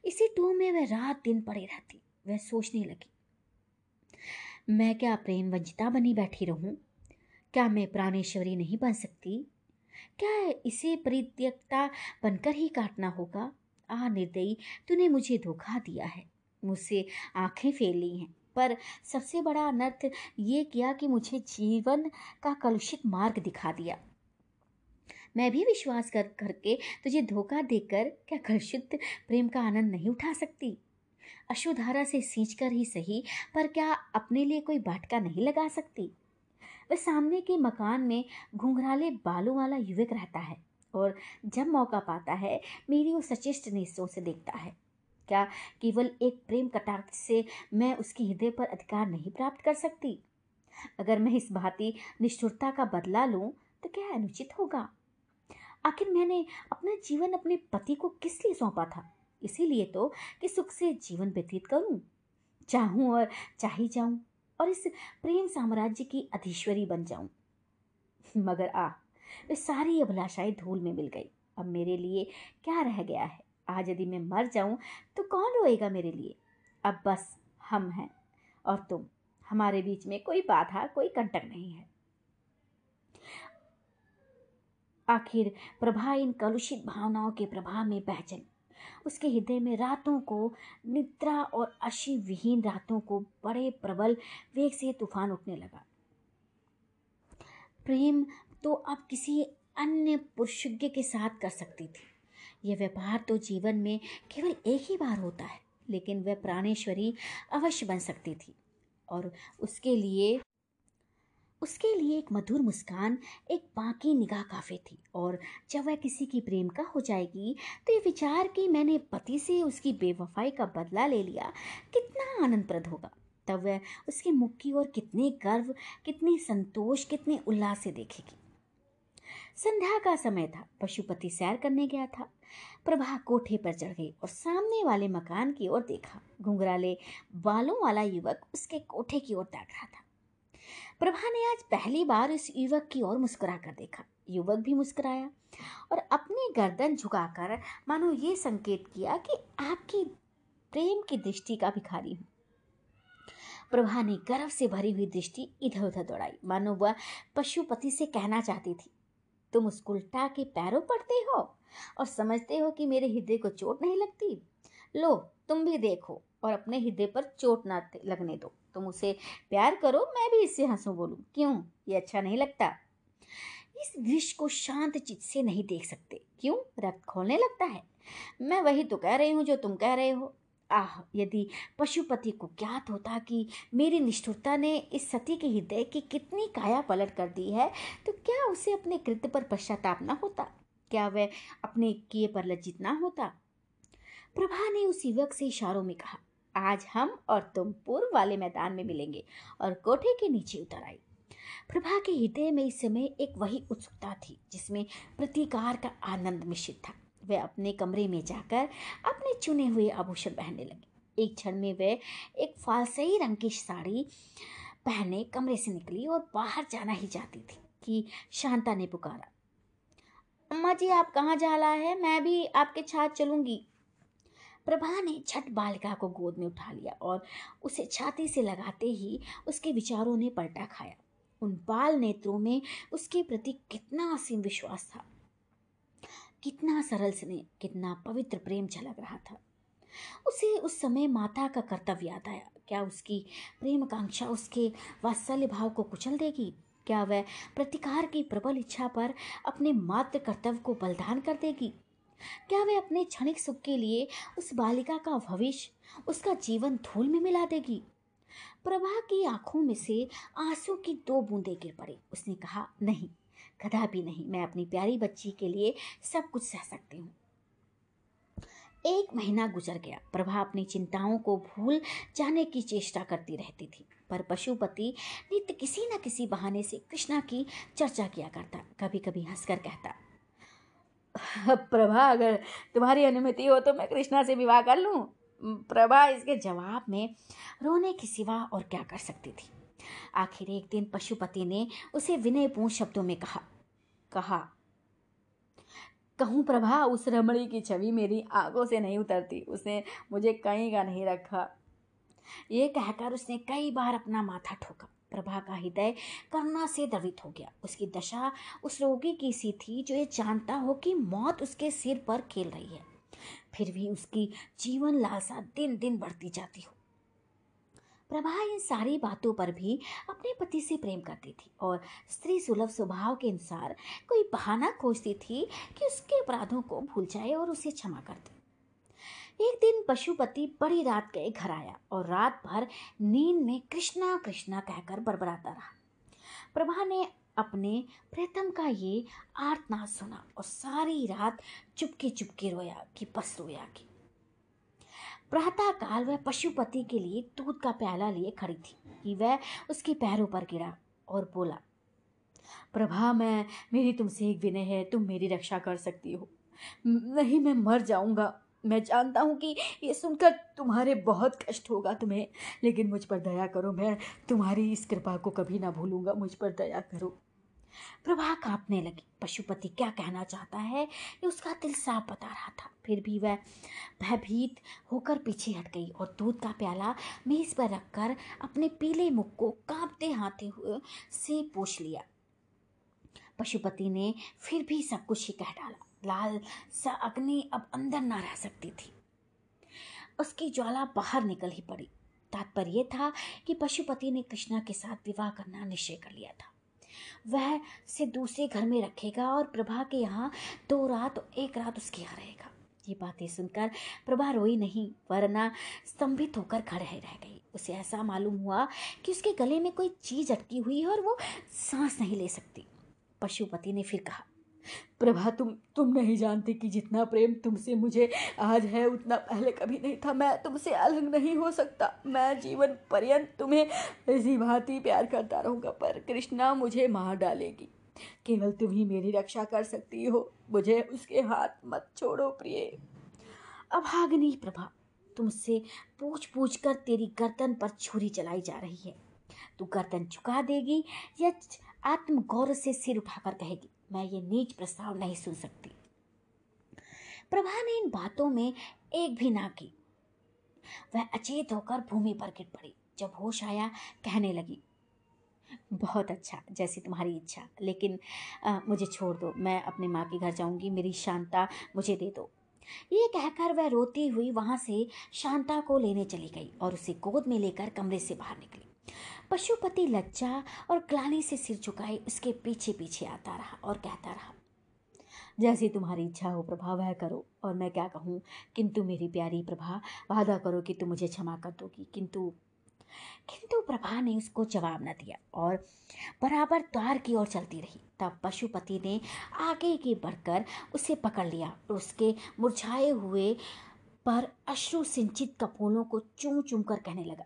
इसी टू में वह रात दिन पड़ी रहती, वह सोचने लगी। मैं क्या प्रेम वंचिता बनी बैठी रहूँ? क्या मैं प्राणेश्वरी नहीं बन सकती? क्या इसे परित्यक्ता बनकर ही काटना होगा? आ, निर्दयी, तूने मुझे धोखा दिया है। मुझसे आँखें ली हैं, पर सबसे बड़ा अनर्थ ये किया कि मुझे जीवन का कलुषित मार्ग दिखा दिया। मैं भी विश्वास कर, करके तुझे धोखा देकर क्या कलुषित प्रेम का आनंद नहीं उठा सकती? अशुधारा से सींच कर ही सही, पर क्या अपने लिए कोई बाटका नहीं लगा सकती? वह सामने के मकान में घुंघराले बालों वाला युवक रहता है और जब मौका पाता है, मेरी वो सचेष्ट निश्चों से देखता है। क्या केवल एक प्रेम कटाक्ष से मैं उसके हृदय पर अधिकार नहीं प्राप्त कर सकती? अगर मैं इस भांति निष्ठुरता का बदला लूँ तो क्या अनुचित होगा? आखिर मैंने अपना जीवन अपने पति को किस लिए सौंपा था? इसीलिए तो कि सुख से जीवन व्यतीत करूँ। चाहूँ और चाही जाऊँ और इस प्रेम साम्राज्य की अधीश्वरी बन जाऊँ। मगर आ, वे सारी अभिलाषाएँ धूल में मिल गई। अब मेरे लिए क्या रह गया है? आज यदि मैं मर जाऊँ तो कौन रोएगा मेरे लिए? अब बस हम हैं और तुम। हमारे बीच में कोई बाधा, कोई कंटक नहीं है। आखिर प्रभा इन कलुषित भावनाओं के प्रभाव में बह चली। उसके हृदय में रातों को निद्रा और अशी विहीन रातों को बड़े प्रबल वेग से तूफ़ान उठने लगा। प्रेम तो अब किसी अन्य पुरुषज्ञ के साथ कर सकती थी। यह व्यापार तो जीवन में केवल एक ही बार होता है, लेकिन वह प्राणेश्वरी अवश्य बन सकती थी और उसके लिए उसके लिए एक मधुर मुस्कान, एक बाकी निगाह काफ़ी थी और जब वह किसी की प्रेम का हो जाएगी तो ये विचार कि मैंने पति से उसकी बेवफाई का बदला ले लिया कितना आनंदप्रद होगा। तब वह उसके मुख की ओर कितने गर्व, कितने संतोष, कितने उल्लास से देखेगी। संध्या का समय था, पशुपति सैर करने गया था। प्रभा कोठे पर चढ़ गई और सामने वाले मकान की ओर देखा। घुंघराले बालों वाला युवक उसके कोठे की ओर ताक रहा था। प्रभा ने आज पहली बार इस युवक की ओर मुस्कुरा कर देखा। युवक भी मुस्कुराया और अपनी गर्दन झुकाकर मानो ये संकेत किया कि आपकी प्रेम की दृष्टि का भिखारी हूँ। प्रभा ने गर्व से भरी हुई दृष्टि इधर उधर दौड़ाई। मानो वह पशुपति से कहना चाहती थी, तुम उस उल्टा के पैरों पड़ते हो और समझते हो कि मेरे हृदय को चोट नहीं लगती? लो, तुम भी देखो और अपने हृदय पर चोट ना लगने दो। तुम उसे प्यार करो, मैं भी इससे हंसू बोलूँ। क्यों? ये अच्छा नहीं लगता। इस दृश्य को शांत चित्त से नहीं देख सकते। क्यों? रक्त खोलने लगता है। मैं वही तो कह रही हूँ जो तुम कह रहे हो। आह, यदि पशुपति को ज्ञात होता कि मेरी निष्ठुरता ने इस सती के हृदय की कितनी काया पलट कर दी है तो क्या उसे अपने कृत्य पर पश्चाताप न होता? क्या वह अपने किए पर लज्जित ना होता? प्रभा ने उस युवक से इशारों में कहा आज हम और तुम पूर्व वाले मैदान में मिलेंगे और कोठे के नीचे उतर आई प्रभा के हृदय में इस समय एक वही उत्सुकता थी, जिसमें प्रतिकार का आनंद मिश्रित था। वह अपने कमरे में जाकर अपने चुने हुए आभूषण पहनने लगी। एक क्षण में वह एक फालसई रंग की साड़ी पहने कमरे से निकली और बाहर जाना ही चाहती थी कि शांता ने पुकारा, अम्मा जी, आप कहाँ जा रहा है? मैं भी आपके साथ चलूँगी। प्रभा ने झट बालिका को गोद में उठा लिया और उसे छाती से लगाते ही उसके विचारों ने पलटा खाया। उन बाल नेत्रों में उसके प्रति कितना असीम विश्वास था, कितना सरल स्नेह, कितना पवित्र प्रेम झलक रहा था। उसे उस समय माता का कर्तव्य याद आया। क्या उसकी प्रेम कांक्षा, उसके वात्सल्य भाव को कुचल देगी? क्या वह प्रतिकार की प्रबल इच्छा पर अपने मात्र कर्तव्य को बलिदान कर देगी? क्या वह अपने क्षणिक सुख के लिए उस बालिका का भविष्य, उसका जीवन धूल में मिला देगी? प्रभा की आँखों में से आँसू की दो बूंदें गिर पड़ी। उसने कहा, नहीं, कदापि नहीं, मैं अपनी प्यारी बच्ची के लिए सब कुछ सह सकती हूँ। एक महीना गुजर गया। प्रभा अपनी चिंताओं को भूल जाने की चेष्टा करती रहती थी, पर पशुपति नित्य किसी न किसी बहाने से कृष्णा की चर्चा किया करता कभी कभी हंसकर कहता प्रभा, अगर तुम्हारी अनुमति हो तो मैं कृष्णा से विवाह कर लूँ। प्रभा, इसके जवाब में रोने के सिवा और क्या कर सकती थी? आखिर एक दिन पशुपति ने उसे विनयपूर्ण शब्दों में कहा कहा, कहूँ प्रभा, उस रमणी की छवि मेरी आँखों से नहीं उतरती, उसने मुझे कहीं का नहीं रखा। ये कहकर उसने कई बार अपना माथा ठोका। प्रभा का हृदय करुणा से द्रवित हो गया। उसकी दशा उस रोगी की सी थी जो ये जानता हो कि मौत उसके सिर पर खेल रही है। फिर भी उसकी जीवन लालसा दिन दिन बढ़ती जाती हो। प्रभा इन सारी बातों पर भी अपने पति से प्रेम करती थी और स्त्री सुलभ स्वभाव के अनुसार कोई बहाना खोजती थी कि उसके अपराधों को भूल जाए और उसे क्षमा कर दे। एक दिन पशुपति बड़ी रात गए घर आया और रात भर नींद में कृष्णा कृष्णा कहकर बरबराता रहा। प्रभा ने अपने प्रीतम का ये आर्तनाद सुना और सारी रात चुपके चुपके रोया कि बस रोया कि प्रातः काल वह पशुपति के लिए दूध का प्याला लिए खड़ी थी कि वह उसके पैरों पर गिरा और बोला, प्रभा, मैं, मेरी तुमसे एक विनय है, तुम मेरी रक्षा कर सकती हो। नहीं, मैं मर जाऊँगा। मैं जानता हूँ कि ये सुनकर तुम्हारे बहुत कष्ट होगा तुम्हें, लेकिन मुझ पर दया करो, मैं तुम्हारी इस कृपा को कभी ना भूलूँगा, मुझ पर दया करो। प्रभा कांपने लगी। पशुपति क्या कहना चाहता है? ये उसका दिल साफ़ बता रहा था। फिर भी वह भयभीत होकर पीछे हट गई और दूध का प्याला मेज पर रखकर अपने पीले मुख को कांपते हाथे हुए से पूछ लिया। पशुपति ने फिर भी सब कुछ ही कह डाला। लाल सा अग्नि अब अंदर ना रह सकती थी। उसकी ज्वाला बाहर निकल ही पड़ी। तात्पर्य था कि पशुपति ने कृष्णा के साथ विवाह करना निश्चय कर लिया था। वह से दूसरे घर में रखेगा और प्रभा के यहाँ दो रात और एक रात उसके यहाँ रहेगा। ये बातें सुनकर प्रभा रोई नहीं, वरना स्तंभित होकर खड़े रह गई। उसे ऐसा मालूम हुआ कि उसके गले में कोई चीज़ अटकी हुई है और वो सांस नहीं ले सकती। पशुपति ने फिर कहा प्रभा, तुम तुम नहीं जानती कि जितना प्रेम तुमसे मुझे आज है, उतना पहले कभी नहीं था। मैं तुमसे अलग नहीं हो सकता। मैं जीवन पर्यंत तुम्हें इसी भांति प्यार करता रहूँगा, पर कृष्णा मुझे मार डालेगी। केवल तुम ही मेरी रक्षा कर सकती हो। मुझे उसके हाथ मत छोड़ो, प्रिय। अभागनी प्रभा। तुमसे पूछ पूछ कर तेरी गर्दन पर छुरी चलाई जा रही है। तू गर्दन चुका देगी या आत्मगौरव से सिर उठाकर कहेगी? मैं ये नीच प्रस्ताव नहीं सुन सकती। प्रभा ने इन बातों में एक भी ना की। वह अचेत होकर भूमि पर गिर पड़ी। जब होश आया कहने लगी बहुत अच्छा जैसी तुम्हारी इच्छा लेकिन आ, मुझे छोड़ दो। मैं अपने माँ के घर जाऊँगी। मेरी शांता मुझे दे दो। ये कहकर वह रोती हुई वहाँ से शांता को लेने चली गई और उसे गोद में लेकर कमरे से बाहर निकली। पशुपति लज्जा और ग्लानी से सिर झुकाए उसके पीछे पीछे आता रहा और कहता रहा, जैसी तुम्हारी इच्छा हो प्रभा, वह करो। और मैं क्या कहूँ, किंतु मेरी प्यारी प्रभा, वादा करो कि तुम मुझे क्षमा कर दोगी। किंतु किंतु प्रभा ने उसको जवाब न दिया और बराबर द्वार की ओर चलती रही। तब पशुपति ने आगे की बढ़कर उसे पकड़ लिया और उसके मुरझाए हुए पर अश्रु सिंचित कपोलों को चूम चूम कर कहने लगा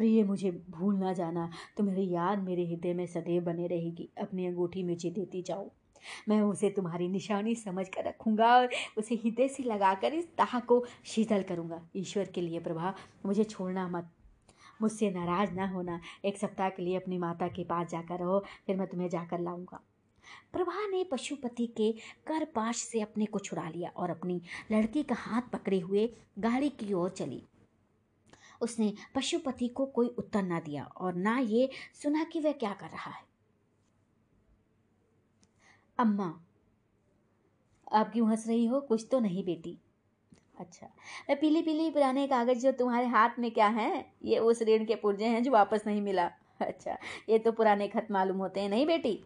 प्रिय, मुझे भूल ना जाना। तुम्हारी याद मेरे हृदय में सदैव बने रहेगी। अपनी अंगूठी मुझे देती जाओ। मैं उसे तुम्हारी निशानी समझ कर रखूँगा और उसे हृदय से लगाकर इस दाह को शीतल करूँगा। ईश्वर के लिए प्रभा, मुझे छोड़ना मत। मुझसे नाराज़ ना होना। एक सप्ताह के लिए अपनी माता के पास जाकर रहो, फिर मैं तुम्हें जाकर लाऊँगा। प्रभा ने पशुपति के कर पाश से अपने को छुड़ा लिया और अपनी लड़की का हाथ पकड़े हुए गाड़ी की ओर चली। उसने पशुपति को कोई उत्तर ना दिया और ना ये सुना कि वह क्या कर रहा है। अम्मा, आप क्यों हंस रही हो? कुछ तो नहीं बेटी। अच्छा मैं पीली पीली पुराने कागज़ जो तुम्हारे हाथ में क्या है? ये उस ऋण के पुर्जे हैं जो वापस नहीं मिला। अच्छा ये तो पुराने खत मालूम होते हैं, नहीं बेटी?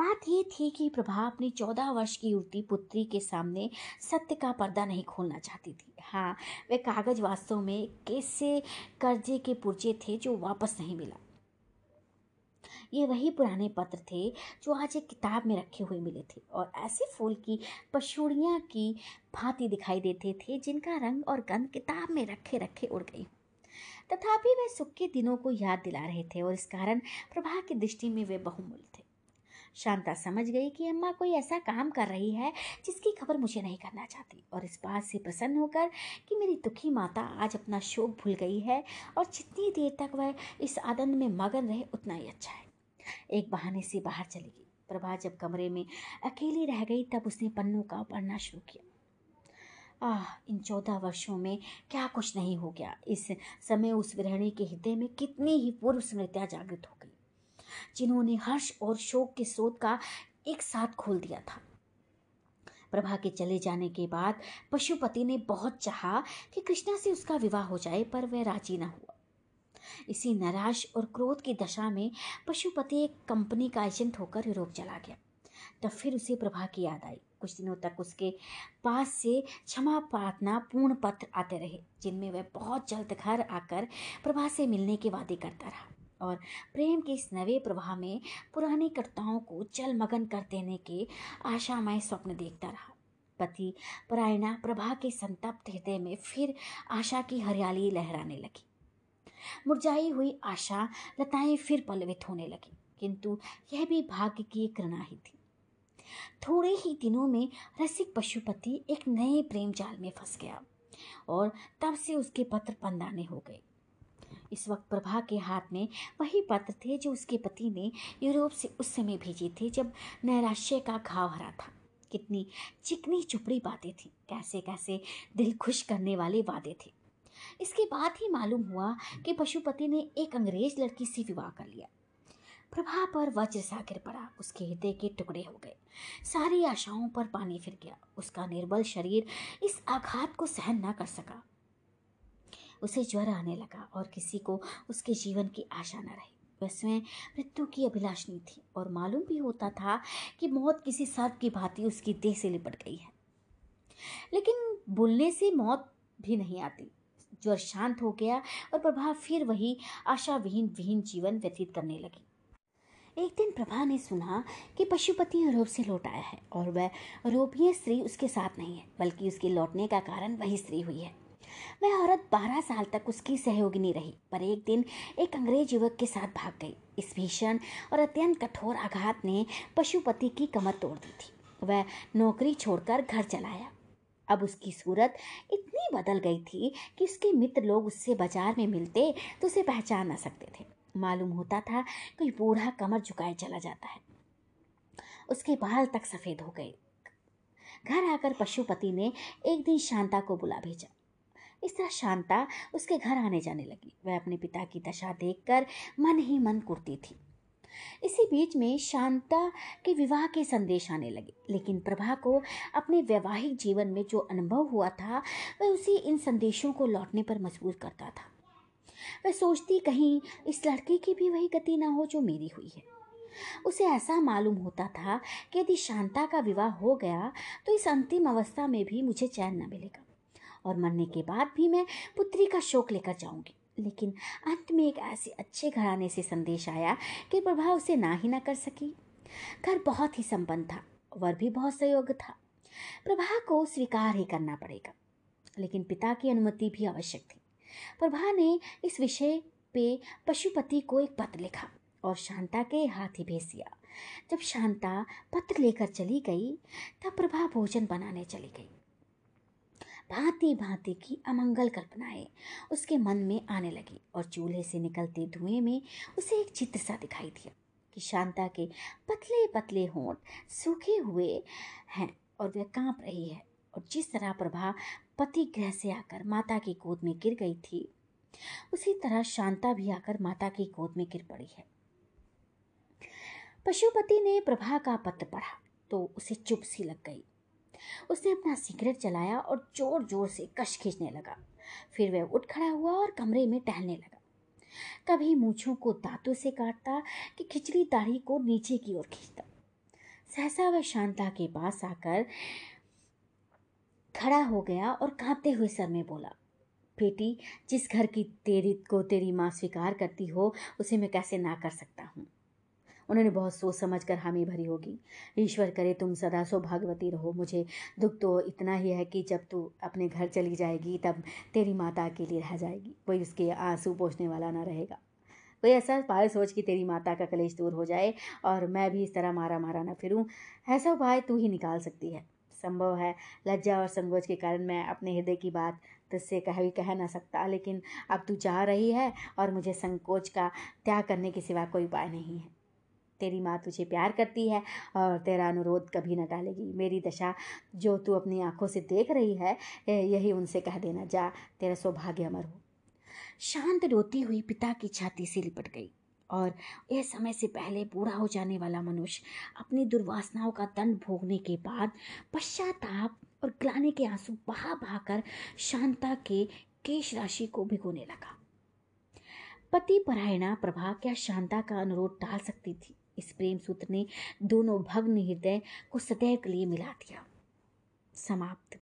बात ये थी कि प्रभा अपनी चौदह वर्ष की युवती पुत्री के सामने सत्य का पर्दा नहीं खोलना चाहती थी। हाँ वे कागज़ वास्तव में कैसे कर्जे के पुर्जे थे जो वापस नहीं मिला। ये वही पुराने पत्र थे जो आज एक किताब में रखे हुए मिले थे और ऐसे फूल की पशुड़ियाँ की भांति दिखाई देते थे जिनका रंग और गंध किताब में रखे रखे उड़ गई। तथापि वे सुख के दिनों को याद दिला रहे थे और इस कारण प्रभा की दृष्टि में वे बहुमूल्य थे। शांता समझ गई कि अम्मा कोई ऐसा काम कर रही है जिसकी खबर मुझे नहीं करना चाहती और इस बात से प्रसन्न होकर कि मेरी दुखी माता आज अपना शोक भूल गई है और जितनी देर तक वह इस आनंद में मगन रहे, उतना ही अच्छा है। एक बहाने से बाहर चली गई। प्रभा जब कमरे में अकेली रह गई, तब उसने पन्नों का पढ़ना शुरू किया। आह, इन चौदह वर्षों में क्या कुछ नहीं हो गया। इस समय उस गृहिणी के हृदय में कितनी ही पूर्व स्मृतियाँ जागृत हो जिन्होंने हर्ष और शोक के स्रोत का एक साथ खोल दिया था। प्रभा के चले जाने के बाद पशुपति ने बहुत चाहा कि कृष्णा से उसका विवाह हो जाए, पर वह राज़ी न हुआ। इसी निराश और क्रोध की दशा में पशुपति एक कंपनी का एजेंट होकर यूरोप चला गया। तब फिर उसे प्रभा की याद आई। कुछ दिनों तक उसके पास से क्षमा प्रार्थना पूर्ण पत्र आते रहे, जिनमें वह बहुत जल्द घर आकर प्रभा से मिलने के वादे करता रहा। और प्रेम के इस नवे प्रवाह में पुरानी कर्ताओं को जलमगन कर देने के आशामय स्वप्न देखता रहा। पति परायणा प्रभा के संतप्त हृदय में फिर आशा की हरियाली लहराने लगी। मुरझाई हुई आशा लताएँ फिर पलवित होने लगी, किंतु यह भी भाग्य की एक ही थी। थोड़े ही दिनों में रसिक पशुपति एक नए प्रेम जाल में फंस गया और तब से उसके पत्र पंदाने हो गए। इस वक्त प्रभा के हाथ में वही पत्र थे जो उसके पति ने यूरोप से उस समय भेजे थे जब नैराश्य का घाव हरा था। कितनी चिकनी चुपड़ी बातें थी कैसे कैसे दिल खुश करने वाले वादे थे। इसके बाद ही मालूम हुआ कि पशुपति ने एक अंग्रेज़ लड़की से विवाह कर लिया। प्रभा पर वज्र सा गिर पड़ा, उसके हृदय के टुकड़े हो गए। सारी आशाओं पर पानी फिर गया, उसका निर्बल शरीर इस आघात को सहन न कर सका। उसे ज्वर आने लगा और किसी को उसके जीवन की आशा न रही। स्वयं मृत्यु की अभिलाषणी थी और मालूम भी होता था कि मौत किसी सर्प की भांति उसकी देह से लिपट गई है। लेकिन बोलने से मौत भी नहीं आती। ज्वर शांत हो गया और प्रभा फिर वही आशा विहीन विहीन जीवन व्यतीत करने लगी। एक दिन प्रभा ने सुना कि पशुपति यूरोप से लौट आया है और वह यूरोपीय स्त्री उसके साथ नहीं है, बल्कि उसके लौटने का कारण वही स्त्री हुई है। वह औरत बारह साल तक उसकी सहयोगिनी रही, पर एक दिन एक अंग्रेज़ युवक के साथ भाग गई। इस भीषण और अत्यंत कठोर आघात ने पशुपति की कमर तोड़ दी थी। वह नौकरी छोड़कर घर चलाया। अब उसकी सूरत इतनी बदल गई थी कि उसके मित्र लोग उससे बाज़ार में मिलते तो उसे पहचान ना सकते थे। मालूम होता था कोई बूढ़ा कमर झुकाए चला जाता है। उसके बाल तक सफ़ेद हो गए। घर आकर पशुपति ने एक दिन शांता को बुला भेजा। इस तरह शांता उसके घर आने जाने लगी। वह अपने पिता की दशा देखकर मन ही मन कुर्ती थी। इसी बीच में शांता के विवाह के संदेश आने लगे, लेकिन प्रभा को अपने वैवाहिक जीवन में जो अनुभव हुआ था, वह उसी इन संदेशों को लौटने पर मजबूर करता था। वह सोचती, कहीं इस लड़के की भी वही गति ना हो जो मेरी हुई है। उसे ऐसा मालूम होता था कि यदि शांता का विवाह हो गया तो इस अंतिम अवस्था में भी मुझे चैन न मिलेगा। और मरने के बाद भी मैं पुत्री का शोक लेकर जाऊँगी। लेकिन अंत में एक ऐसे अच्छे घराने से संदेश आया कि प्रभा उसे ना ही ना कर सकी। घर बहुत ही संपन्न था, वर भी बहुत सहयोग था। प्रभा को स्वीकार ही करना पड़ेगा, लेकिन पिता की अनुमति भी आवश्यक थी। प्रभा ने इस विषय पे पशुपति को एक पत्र लिखा और शांता के हाथ ही भेज दिया। जब शांता पत्र लेकर चली गई, तब प्रभा भोजन बनाने चली गई। भांति भांति की अमंगल कल्पनाएँ उसके मन में आने लगी और चूल्हे से निकलते धुएँ में उसे एक चित्र सा दिखाई दिया कि शांता के पतले पतले होंठ सूखे हुए हैं और वह काँप रही है और जिस तरह प्रभा पति गृह से आकर माता की गोद में गिर गई थी, उसी तरह शांता भी आकर माता की गोद में गिर पड़ी है। पशुपति ने प्रभा का पत्र पढ़ा तो उसे चुप सी लग गई। उसने अपना सिगरेट जलाया और ज़ोर ज़ोर से कश खींचने लगा। फिर वह उठ खड़ा हुआ और कमरे में टहलने लगा। कभी मूछों को दांतों से काटता कि खिचड़ी दाढ़ी को नीचे की ओर खींचता। सहसा वह शांता के पास आकर खड़ा हो गया और कांपते हुए सर में बोला, बेटी, जिस घर की तेरी, को तेरी माँ स्वीकार करती हो, उसे मैं कैसे ना कर सकता हूँ? उन्होंने बहुत सोच समझ कर हामी भरी होगी। ईश्वर करे तुम सदा सौभाग्यवती रहो। मुझे दुख तो इतना ही है कि जब तू अपने घर चली जाएगी, तब तेरी माता अकेली रह जाएगी। कोई उसके आँसू पोछने वाला ना रहेगा। कोई ऐसा पाए सोच कि तेरी माता का कलेश दूर हो जाए और मैं भी इस तरह मारा मारा ना फिरूं, ऐसा उपाय तू ही निकाल सकती है। संभव है लज्जा और संकोच के कारण मैं अपने हृदय की बात तुझसे कह भी कह ना सकता, लेकिन अब तू चाह रही है और मुझे संकोच का त्याग करने के सिवा कोई उपाय नहीं है। तेरी माँ तुझे प्यार करती है और तेरा अनुरोध कभी न टालेगी। मेरी दशा, जो तू अपनी आँखों से देख रही है यही उनसे कह देना। जा, तेरा सौभाग्य अमर हो। शांत रोती हुई पिता की छाती से लिपट गई और यह समय से पहले बूढ़ा हो जाने वाला मनुष्य अपनी दुर्वासनाओं का दंड भोगने के बाद पश्चाताप और ग्लाने के आँसू बहा बहाकर शांता के केश राशि को भिगोने लगा। पति परायणा प्रभा क्या शांता का अनुरोध टाल सकती थी? इस प्रेम सूत्र ने दोनों भग्न हृदय को सदैव के लिए मिला दिया। समाप्त।